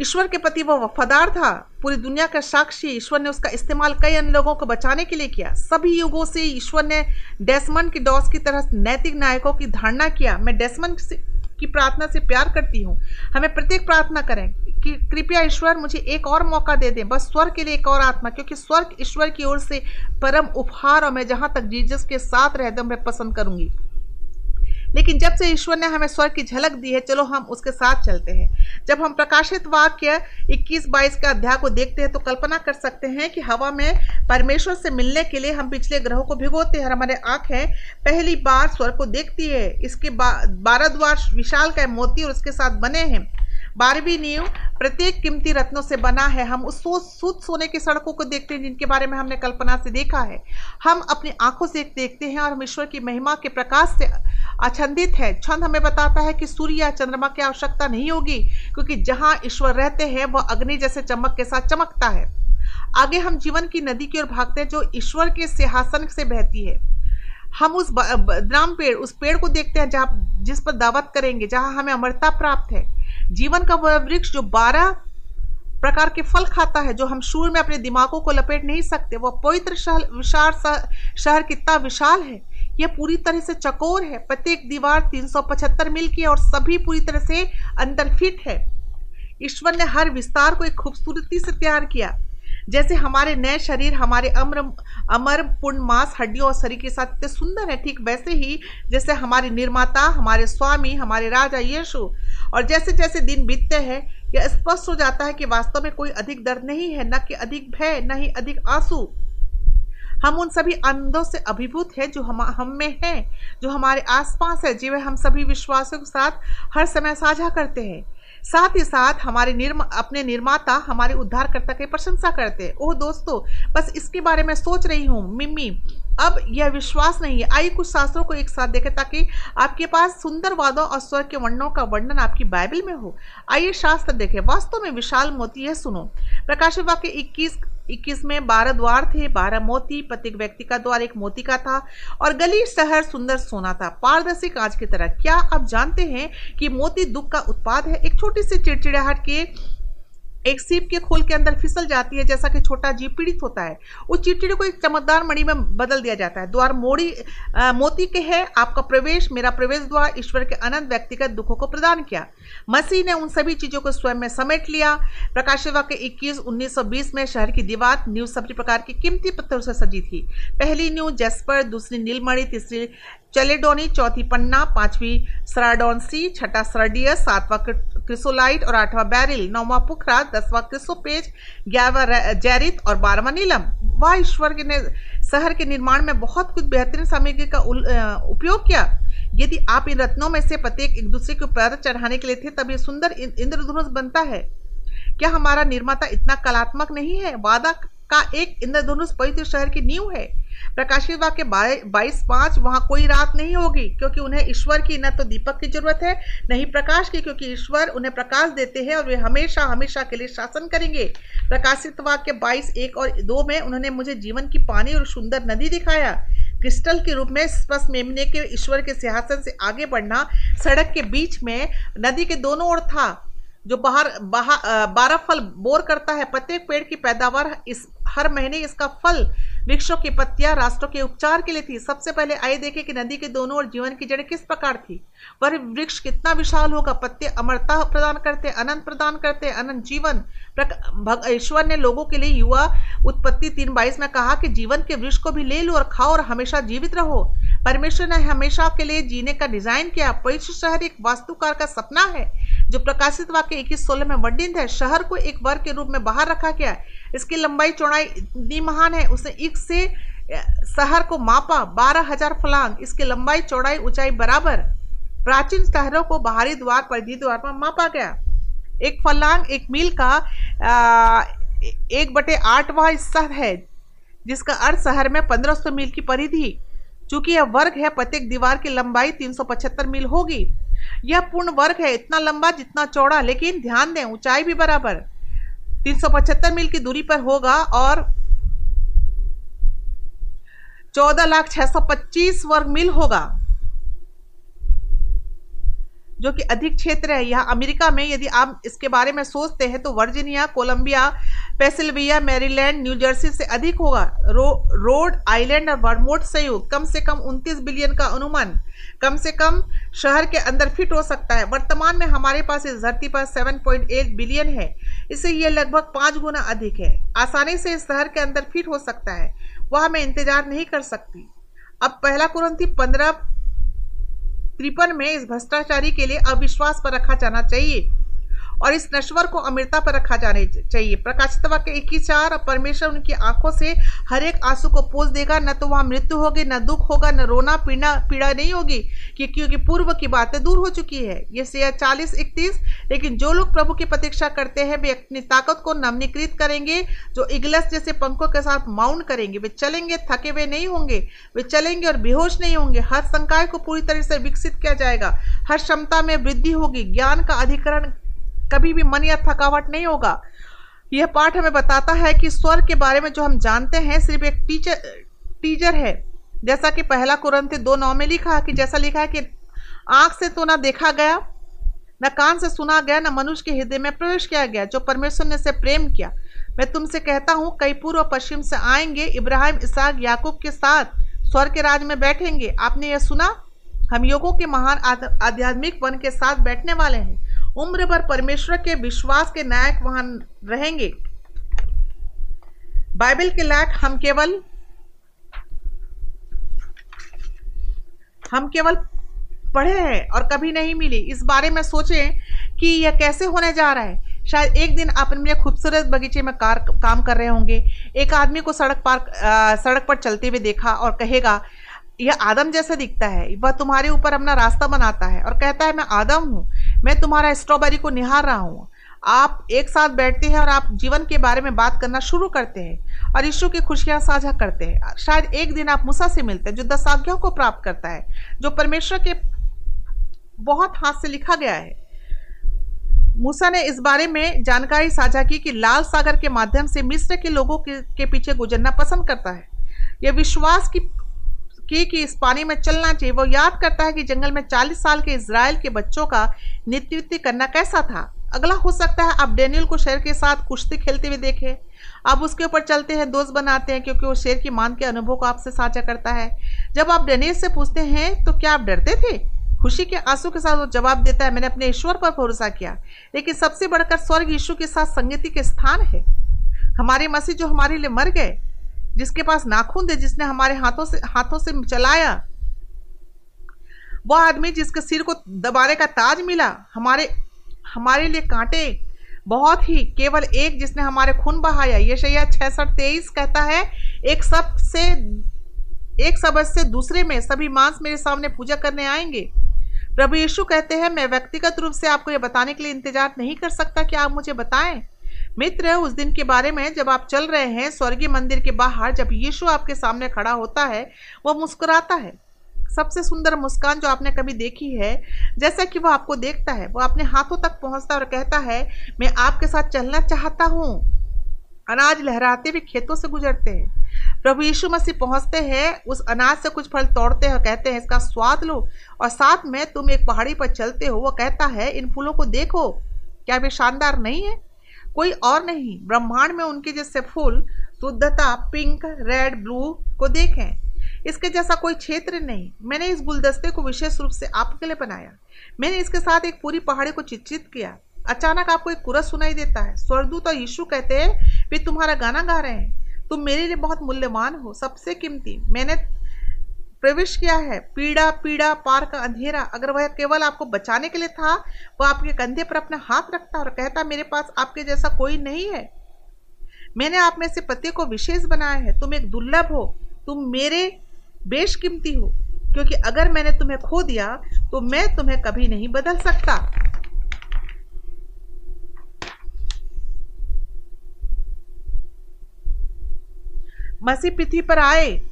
ईश्वर के प्रति वह वफादार था। पूरी दुनिया का साक्षी ईश्वर ने उसका इस्तेमाल कई अन्य लोगों को बचाने के लिए किया। सभी युगों से ईश्वर ने डेस्मन की डॉस की तरह नैतिक नायकों की धारणा किया। मैं डेस्मन की प्रार्थना से प्यार करती हूँ। हमें प्रत्येक प्रार्थना करें कि कृपया ईश्वर मुझे एक और मौका दे दें। बस स्वर्ग के लिए एक और आत्मा, क्योंकि स्वर्ग ईश्वर की ओर से परम उपहार और मैं जहाँ तक जीजस के साथ रहदम मैं पसंद करूँगी। लेकिन जब से ईश्वर ने हमें स्वर्ग की झलक दी है, चलो हम उसके साथ चलते हैं। जब हम प्रकाशित वाक्य 21-22 के अध्याय को देखते हैं तो कल्पना कर सकते हैं कि हवा में परमेश्वर से मिलने के लिए हम पिछले ग्रहों को भिगोते हैं हमारे आँखें पहली बार स्वर को देखती है। इसके बारह द्वार विशाल का मोती और उसके साथ बने हैं। बारहवीं नींव प्रत्येक कीमती रत्नों से बना है। हम उस सो शुद्ध सोने की सड़कों को देखते हैं, जिनके बारे में हमने कल्पना से देखा है। हम अपनी आँखों से देखते हैं और हम ईश्वर की महिमा के प्रकाश से आच्छंदित है। छंद हमें बताता है कि सूर्य या चंद्रमा की आवश्यकता नहीं होगी, क्योंकि जहाँ ईश्वर रहते हैं, वह अग्नि जैसे चमक के साथ चमकता है। आगे हम जीवन की नदी की ओर भागते हैं, जो ईश्वर के सिंहासन से बहती है। हम उस बदनाम पेड़ उस पेड़ को देखते हैं, जहाँ जिस पर दावत करेंगे, जहाँ हमें अमरता प्राप्त है। जीवन का वह वृक्ष जो बारह प्रकार के फल खाता है, जो हम शूर में अपने दिमागों को लपेट नहीं सकते, वह पवित्र शहर, विशाल शहर कितना विशाल है। यह पूरी तरह से चकोर है। प्रत्येक दीवार 375 मील की और सभी पूरी तरह से अंदर फिट है। ईश्वर ने हर विस्तार को एक खूबसूरती से तैयार किया। जैसे हमारे नए शरीर, हमारे अमर अमर, पूर्ण मांस, हड्डियों और शरीर के साथ इतने सुंदर है, ठीक वैसे ही जैसे हमारे निर्माता, हमारे स्वामी, हमारे राजा यीशु और जैसे जैसे दिन बीतते हैं, यह स्पष्ट हो जाता है कि वास्तव में कोई अधिक दर्द नहीं है, न कि अधिक भय, न ही अधिक आँसू। हम उन सभी आनंदों से अभिभूत है जो हम हम में है, जो हमारे आसपास है, जिन्हें हम सभी विश्वासों के साथ हर समय साझा करते हैं। साथ ही साथ हमारे निर्म, अपने निर्माता हमारे उद्धारकर्ता की प्रशंसा करते हैं। ओह दोस्तों, बस इसके बारे में सोच रही हूँ। मिम्मी अब यह विश्वास नहीं है। आइए कुछ शास्त्रों को एक साथ देखें ताकि आपके पास सुंदर वादों और स्वर के वर्णों का वर्णन आपकी बाइबल में हो। आइए शास्त्र देखें। वास्तव में विशाल मोती है, सुनो। प्रकाश वाक्य इक्कीस इक्कीस में, बारह द्वार थे, बारह मोती, प्रत्येक व्यक्ति का द्वार एक मोती का था, और गली, शहर, सुंदर सोना था। पारदर्शी कांच की तरह। क्या आप जानते हैं कि मोती दुख का उत्पाद है? एक छोटी सी चिड़चिड़ाहट के एक सीप के खोल के अंदर फिसल जाती है जैसा कि छोटा जीव पीड़ित होता है। उस चिड़चिड़े को एक चमकदार मणि में बदल दिया जाता है। द्वार मोड़ी आ, मोती के है आपका प्रवेश मेरा प्रवेश द्वार ईश्वर के अनंत व्यक्तिगत दुखों को प्रदान किया। मसीह ने उन सभी चीज़ों को स्वयं में समेट लिया। प्रकाश के इक्कीस उन्नीस में शहर की दीवार न्यू सभी प्रकार की कीमती पत्थरों से सजी थी। पहली न्यू जेस्पर दूसरी नीलमणि तीसरी चलेडोनी, चौथी पन्ना, पांचवी सराडोनसी छठा सरडियस सातवां क्रिसोलाइट और आठवां बैरिल, नौवा पुखरा, दसवां क्रिसोपेज ग्यारहवा जैरित और बारहवा नीलम। वह, ईश्वर के शहर के निर्माण में बहुत कुछ बेहतरीन सामग्री का उपयोग किया। यदि आप इन रत्नों में से प्रत्येक एक दूसरे के ऊपर चढ़ाने के लिए थे, तब ये सुंदर इंद्रधनुष बनता है। क्या हमारा निर्माता इतना कलात्मक नहीं है? वादा का एक इंद्रधनुष पवित्र शहर की नींव है। प्रकाशित वाक्य बाईस पाँच, वहाँ कोई रात नहीं होगी, क्योंकि उन्हें ईश्वर की, न तो दीपक की ज़रूरत है न ही प्रकाश की, क्योंकि ईश्वर उन्हें प्रकाश देते हैं और वे हमेशा हमेशा के लिए शासन करेंगे। प्रकाशित वाक्य बाईस, एक और दो में उन्होंने मुझे जीवन की पानी और सुंदर नदी दिखाया। क्रिस्टल के रूप में स्पष्ट मेमने के ईश्वर के सिंहासन से आगे बढ़ना सड़क के बीच में नदी के दोनों ओर था, जो बाहर, बारह फल बोर करता है। प्रत्येक पेड़ की पैदावार इस, हर महीने इसका फल वृक्षों की पत्तियाँ राष्ट्रों के उपचार के लिए थी। सबसे पहले आइए देखें कि नदी के दोनों ओर जीवन की जड़ किस प्रकार थी। वह वृक्ष कितना विशाल होगा? पत्ते अमरता प्रदान करते अनंत प्रदान करते अनंत जीवन। ईश्वर ने लोगों के लिए युवा उत्पत्ति तीन बाईस में कहा कि जीवन के वृक्ष को भी ले लो और खाओ और हमेशा जीवित रहो। परमेश्वर ने हमेशा के लिए जीने का डिज़ाइन किया। पवित्र शहर एक वास्तुकार का सपना है। जो प्रकाशित वाक्य इक्कीस सोलह में वर्णित है, शहर को एक वर्ग के रूप में बाहर रखा गया है। इसकी लंबाई चौड़ाई इतनी महान है, उसने एक से शहर को मापा, बारह हज़ार फलांग। इसकी लंबाई, चौड़ाई, ऊंचाई बराबर प्राचीन शहरों को बाहरी द्वार, परिधि द्वार पर मापा गया। एक फलांग, एक मील का एक बटे आठवा हिस्सा है, जिसका अर्थ शहर में पंद्रह सौ मील की परिधि। चूँकि यह वर्ग है, प्रत्येक दीवार की लंबाई 375 मील होगी। यह पूर्ण वर्ग है इतना लंबा जितना चौड़ा लेकिन ध्यान दें ऊंचाई भी बराबर। 375 मील की दूरी पर होगा और चौदह लाख छह सौ पच्चीस वर्ग मील होगा जो कि अधिक क्षेत्र है। यह अमेरिका में यदि आप इसके बारे में सोचते हैं तो Virginia Columbia Pennsylvania Maryland New Jersey से अधिक होगा। रो, रोड आइलैंड और बर्मोड संयुक्त कम से कम 29 बिलियन का अनुमान। कम से कम शहर के अंदर फिट हो सकता है। वर्तमान में हमारे पास इस धरती पर 7.8 बिलियन है। इससे ये लगभग पाँच गुना अधिक है। आसानी से इस शहर के अंदर फिट हो सकता है। वह मैं इंतज़ार नहीं कर सकती। अब पहला कुरंती पंद्रह त्रिपन में इस भ्रष्टाचारी के लिए अविश्वास पर रखा जाना चाहिए। और इस नश्वर को अमृता पर रखा जाने चाहिए। प्रकाशित वाक्य एक ही चार और परमेश्वर उनकी आँखों से हर एक आँसू को पोस देगा। न तो वहाँ मृत्यु होगी, न दुख होगा, न रोना पीड़ा पीड़ा नहीं होगी, कि क्योंकि पूर्व की बातें दूर हो चुकी है। ये शेयर चालीस इकतीस, लेकिन जो लोग प्रभु की प्रतीक्षा करते हैं, वे अपनी ताकत को नवनीकृत करेंगे, जो इगलस जैसे पंखों के साथ माउंट करेंगे। वे चलेंगे, थके हुए नहीं होंगे, वे चलेंगे और बेहोश नहीं होंगे। हर संकाय को पूरी तरह से विकसित किया जाएगा। हर क्षमता में वृद्धि होगी। ज्ञान का अधिकरण कभी भी मन या थकावट नहीं होगा। यह पाठ हमें बताता है कि स्वर के बारे में जो हम जानते हैं, सिर्फ़ एक टीचर टीचर है। जैसा कि पहला कुरंत दो नौ में लिखा कि जैसा लिखा है कि आँख से तो ना देखा गया, न कान से सुना गया, न मनुष्य के हृदय में प्रवेश किया गया, जो परमेश्वर ने से प्रेम किया। मैं तुमसे कहता हूँ, कई पूर्व पश्चिम से आएँगे इब्राहिम इसाक याकूब के साथ स्वर के राज में बैठेंगे। आपने यह सुना? हम योगों के महान आध्यात्मिक वन के साथ बैठने वाले हैं। उम्र भर परमेश्वर के विश्वास के नायक वहाँ रहेंगे। बाइबल के लायक हम केवल हम केवल पढ़े हैं और कभी नहीं मिली। इस बारे में सोचें कि यह कैसे होने जा रहा है। शायद एक दिन आप अपने खूबसूरत बगीचे में कार काम कर रहे होंगे। एक आदमी को सड़क पार सड़क पर चलते हुए देखा और कहेगा यह आदम जैसा दिखता है। वह तुम्हारे ऊपर अपना रास्ता बनाता है और कहता है मैं आदम हूँ। मैं तुम्हारा स्ट्रॉबेरी को निहार रहा हूँ। आप एक साथ बैठते हैं और आप जीवन के बारे में बात करना शुरू करते हैं और यीशु की खुशियाँ साझा करते हैं। शायद एक दिन आप मूसा से मिलते हैं जो दस आज्ञाओं को प्राप्त करता है जो परमेश्वर के बहुत हाथ से लिखा गया है। मूसा ने इस बारे में जानकारी साझा की कि लाल सागर के माध्यम से मिस्र के लोगों के, के पीछे गुजरना पसंद करता है। यह विश्वास की की कि इस पानी में चलना चाहिए। वो याद करता है कि जंगल में 40 साल के इसराइल के बच्चों का नेतृत्व करना कैसा था। अगला हो सकता है आप डेनियल को शेर के साथ कुश्ती खेलते हुए देखें। आप उसके ऊपर चलते हैं, दोस्त बनाते हैं, क्योंकि वो शेर की मान के अनुभव को आपसे साझा करता है। जब आप डेनियल से पूछते हैं तो क्या आप डरते थे? खुशी के आँसू के साथ वो जवाब देता है, मैंने अपने ईश्वर पर भरोसा किया, लेकिन सबसे बढ़कर स्वर्ग यीशु के साथ संगति के स्थान है। हमारे मसीह जो हमारे लिए मर गए जिसके पास नाखून थे, जिसने हमारे हाथों से हाथों से चलाया, वह आदमी जिसके सिर को दबाने का ताज मिला, हमारे हमारे लिए कांटे बहुत ही, केवल एक जिसने हमारे खून बहाया। ये शैया छह तेईस कहता है, एक सबसे एक सबज से दूसरे में सभी मांस मेरे सामने पूजा करने आएँगे। प्रभु यीशु कहते हैं, मैं व्यक्तिगत रूप से आपको यह बताने के लिए इंतज़ार नहीं कर सकता। कि आप मुझे बताएँ? मित्र, उस दिन के बारे में जब आप चल रहे हैं स्वर्गीय मंदिर के बाहर, जब यीशु आपके सामने खड़ा होता है वह मुस्कुराता है। सबसे सुंदर मुस्कान जो आपने कभी देखी है, जैसा कि वो आपको देखता है, वो अपने हाथों तक पहुँचता और कहता है, मैं आपके साथ चलना चाहता हूँ। अनाज लहराते हुए खेतों से गुजरते हैं। प्रभु यीशु मसीह पहुँचते हैं, उस अनाज से कुछ फल तोड़ते हैं और कहते हैं, इसका स्वाद लो और साथ में तुम एक पहाड़ी पर चलते हो। वो कहता है, इन फूलों को देखो, क्या वे शानदार नहीं है? कोई और नहीं, ब्रह्मांड में उनके जैसे फूल, शुद्धता, पिंक, रेड, ब्लू को देखें। इसके जैसा कोई क्षेत्र नहीं। मैंने इस गुलदस्ते को विशेष रूप से आपके लिए बनाया। मैंने इसके साथ एक पूरी पहाड़ी को चित्रित किया। अचानक आपको एक कुरस सुनाई देता है। स्वर्गदूत और यीशु कहते हैं, वे तुम्हारा गाना गा रहे हैं। तुम मेरे लिए बहुत मूल्यवान हो। सबसे कीमती। मैंने प्रवेश किया है। पीड़ा पीड़ा, पार का अंधेरा। अगर वह केवल आपको बचाने के लिए था, वह आपके कंधे पर अपना हाथ रखता और कहता, मेरे पास आपके जैसा कोई नहीं है। मैंने आप में से पति को विशेष बनाया है। तुम एक दुर्लभ हो। तुम मेरे बेशकीमती हो। क्योंकि अगर मैंने तुम्हें खो दिया तो मैं तुम्हें कभी नहीं बदल सकता। मसीह पृथ्वी पर आए।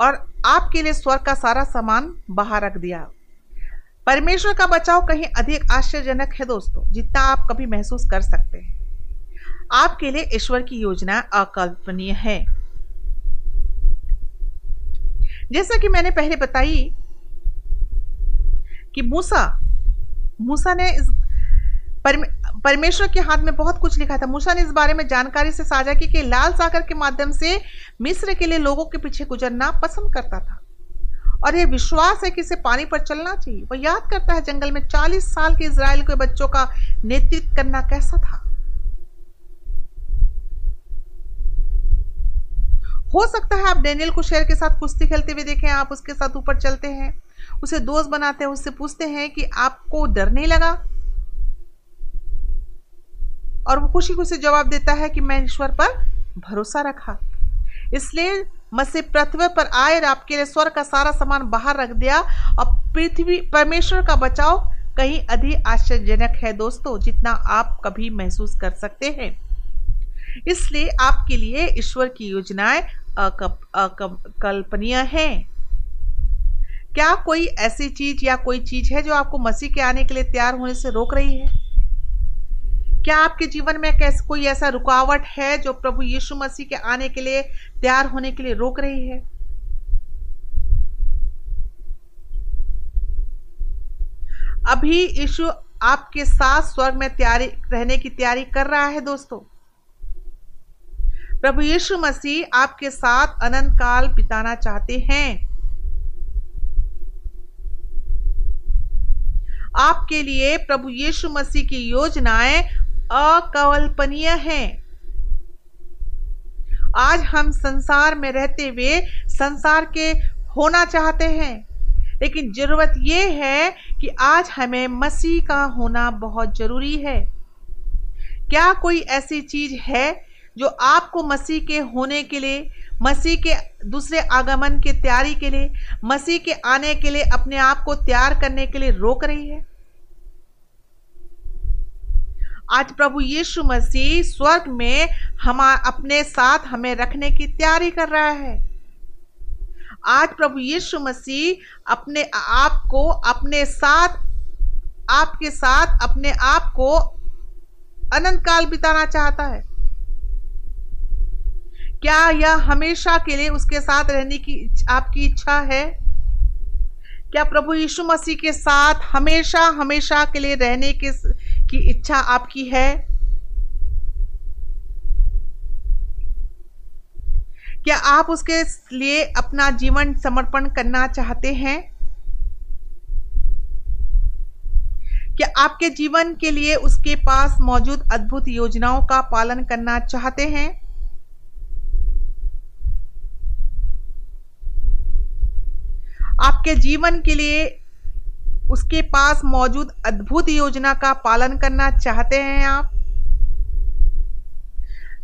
और आपके लिए स्वर्ग का सारा सामान बाहर रख दिया। परमेश्वर का बचाव कहीं अधिक आश्चर्यजनक है दोस्तों, जितना आप कभी महसूस कर सकते हैं। आपके लिए ईश्वर की योजना अकल्पनीय है। जैसा कि मैंने पहले बताई कि मूसा मूसा ने इस परमेश्वर के हाथ में बहुत कुछ लिखा था। मूसा ने इस बारे में जानकारी से साझा की कि लाल सागर के माध्यम से मिस्र के लिए लोगों के पीछे गुजरना पसंद करता था। और यह विश्वास है कि इसे पानी पर चलना चाहिए। वह याद करता है जंगल में 40 साल के इसराइल के बच्चों का नेतृत्व करना कैसा था। हो सकता है आप डेनियल को शेर के साथ कुश्ती खेलते हुए देखें, आप उसके साथ ऊपर चलते हैं, उसे दोस्त बनाते हैं, उससे पूछते हैं कि आपको डर नहीं लगा? और वो खुशी खुशी जवाब देता है कि मैं ईश्वर पर भरोसा रखा। इसलिए मसीह पृथ्वी पर आए और आपके लिए स्वर का सारा सामान बाहर रख दिया। और पृथ्वी, परमेश्वर का बचाव कहीं अधिक आश्चर्यजनक है दोस्तों, जितना आप कभी महसूस कर सकते हैं। इसलिए आपके लिए ईश्वर की योजनाएँ अकल्पनीय है। क्या कोई ऐसी चीज़ या कोई चीज़ है जो आपको मसीह के आने के लिए तैयार होने से रोक रही है? क्या आपके जीवन में कैसे, कोई ऐसा रुकावट है जो प्रभु यीशु मसीह के आने के लिए, तैयार होने के लिए रोक रही है? अभी यीशु आपके साथ स्वर्ग में तैयारी, रहने की तैयारी कर रहा है दोस्तों। प्रभु यीशु मसीह आपके साथ अनंत काल बिताना चाहते हैं। आपके लिए प्रभु यीशु मसीह की योजनाएँ अकल्पनीय हैं। आज हम संसार में रहते हुए संसार के होना चाहते हैं। लेकिन ज़रूरत यह है कि आज हमें मसीह का होना बहुत ज़रूरी है। क्या कोई ऐसी चीज़ है जो आपको मसीह के होने के लिए, मसीह के दूसरे आगमन की तैयारी के लिए, मसीह के आने के लिए अपने आप को तैयार करने के लिए रोक रही है? आज प्रभु यीशु मसीह स्वर्ग में हम अपने साथ हमें रखने की तैयारी कर रहा है। आज प्रभु यीशु मसीह अपने आप को, अपने साथ, आपके साथ, अपने आप को अनंत काल बिताना चाहता है। क्या यह हमेशा के लिए उसके साथ रहने की आपकी इच्छा है? क्या प्रभु यीशु मसीह के साथ हमेशा हमेशा के लिए रहने के की इच्छा आपकी है? क्या आप उसके लिए अपना जीवन समर्पण करना चाहते हैं? क्या आपके जीवन के लिए उसके पास मौजूद अद्भुत योजनाओं का पालन करना चाहते हैं? आपके जीवन के लिए उसके पास मौजूद अद्भुत योजना का पालन करना चाहते हैं आप?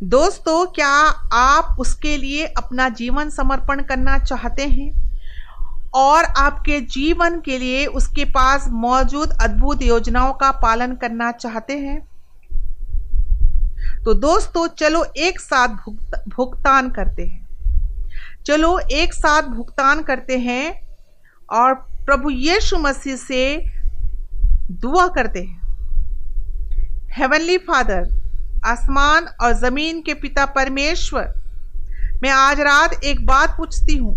दोस्तों, क्या आप उसके लिए अपना जीवन समर्पण करना चाहते हैं? और आपके जीवन के लिए उसके पास मौजूद अद्भुत योजनाओं का पालन करना चाहते हैं? तो दोस्तों, चलो एक साथ भुगतान करते हैं। चलो एक साथ भुगतान करते हैं और प्रभु यीशु मसीह से दुआ करते हैं। हेवनली फादर आसमान और ज़मीन के पिता परमेश्वर, मैं आज रात एक बात पूछती हूँ।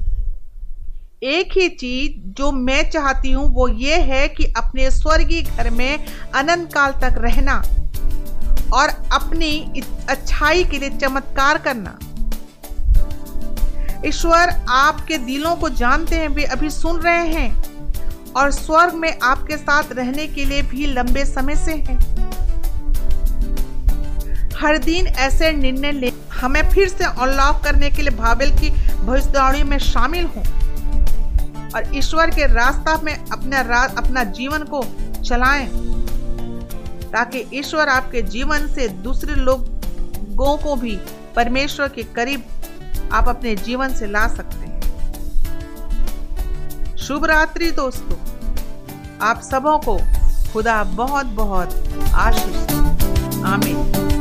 एक ही चीज़ जो मैं चाहती हूँ, वो ये है कि अपने स्वर्गीय घर में अनंत काल तक रहना और अपनी अच्छाई के लिए चमत्कार करना। ईश्वर, आपके दिलों को जानते हैं, वे अभी सुन रहे हैं। और स्वर्ग में आपके साथ रहने के लिए भी लंबे समय से हैं। हर दिन ऐसे निर्णय ले हमें फिर से अनलॉक करने के लिए भावेल की भविष्यवाणी में शामिल हूँ। और ईश्वर के रास्ता में अपना रा, अपना जीवन को चलाएँ ताकि ईश्वर आपके जीवन से दूसरे लोगों को भी परमेश्वर के करीब आप अपने जीवन से ला सकते हैं। शुभ रात्रि दोस्तों। आप सबों को खुदा बहुत बहुत आशीष आमीन।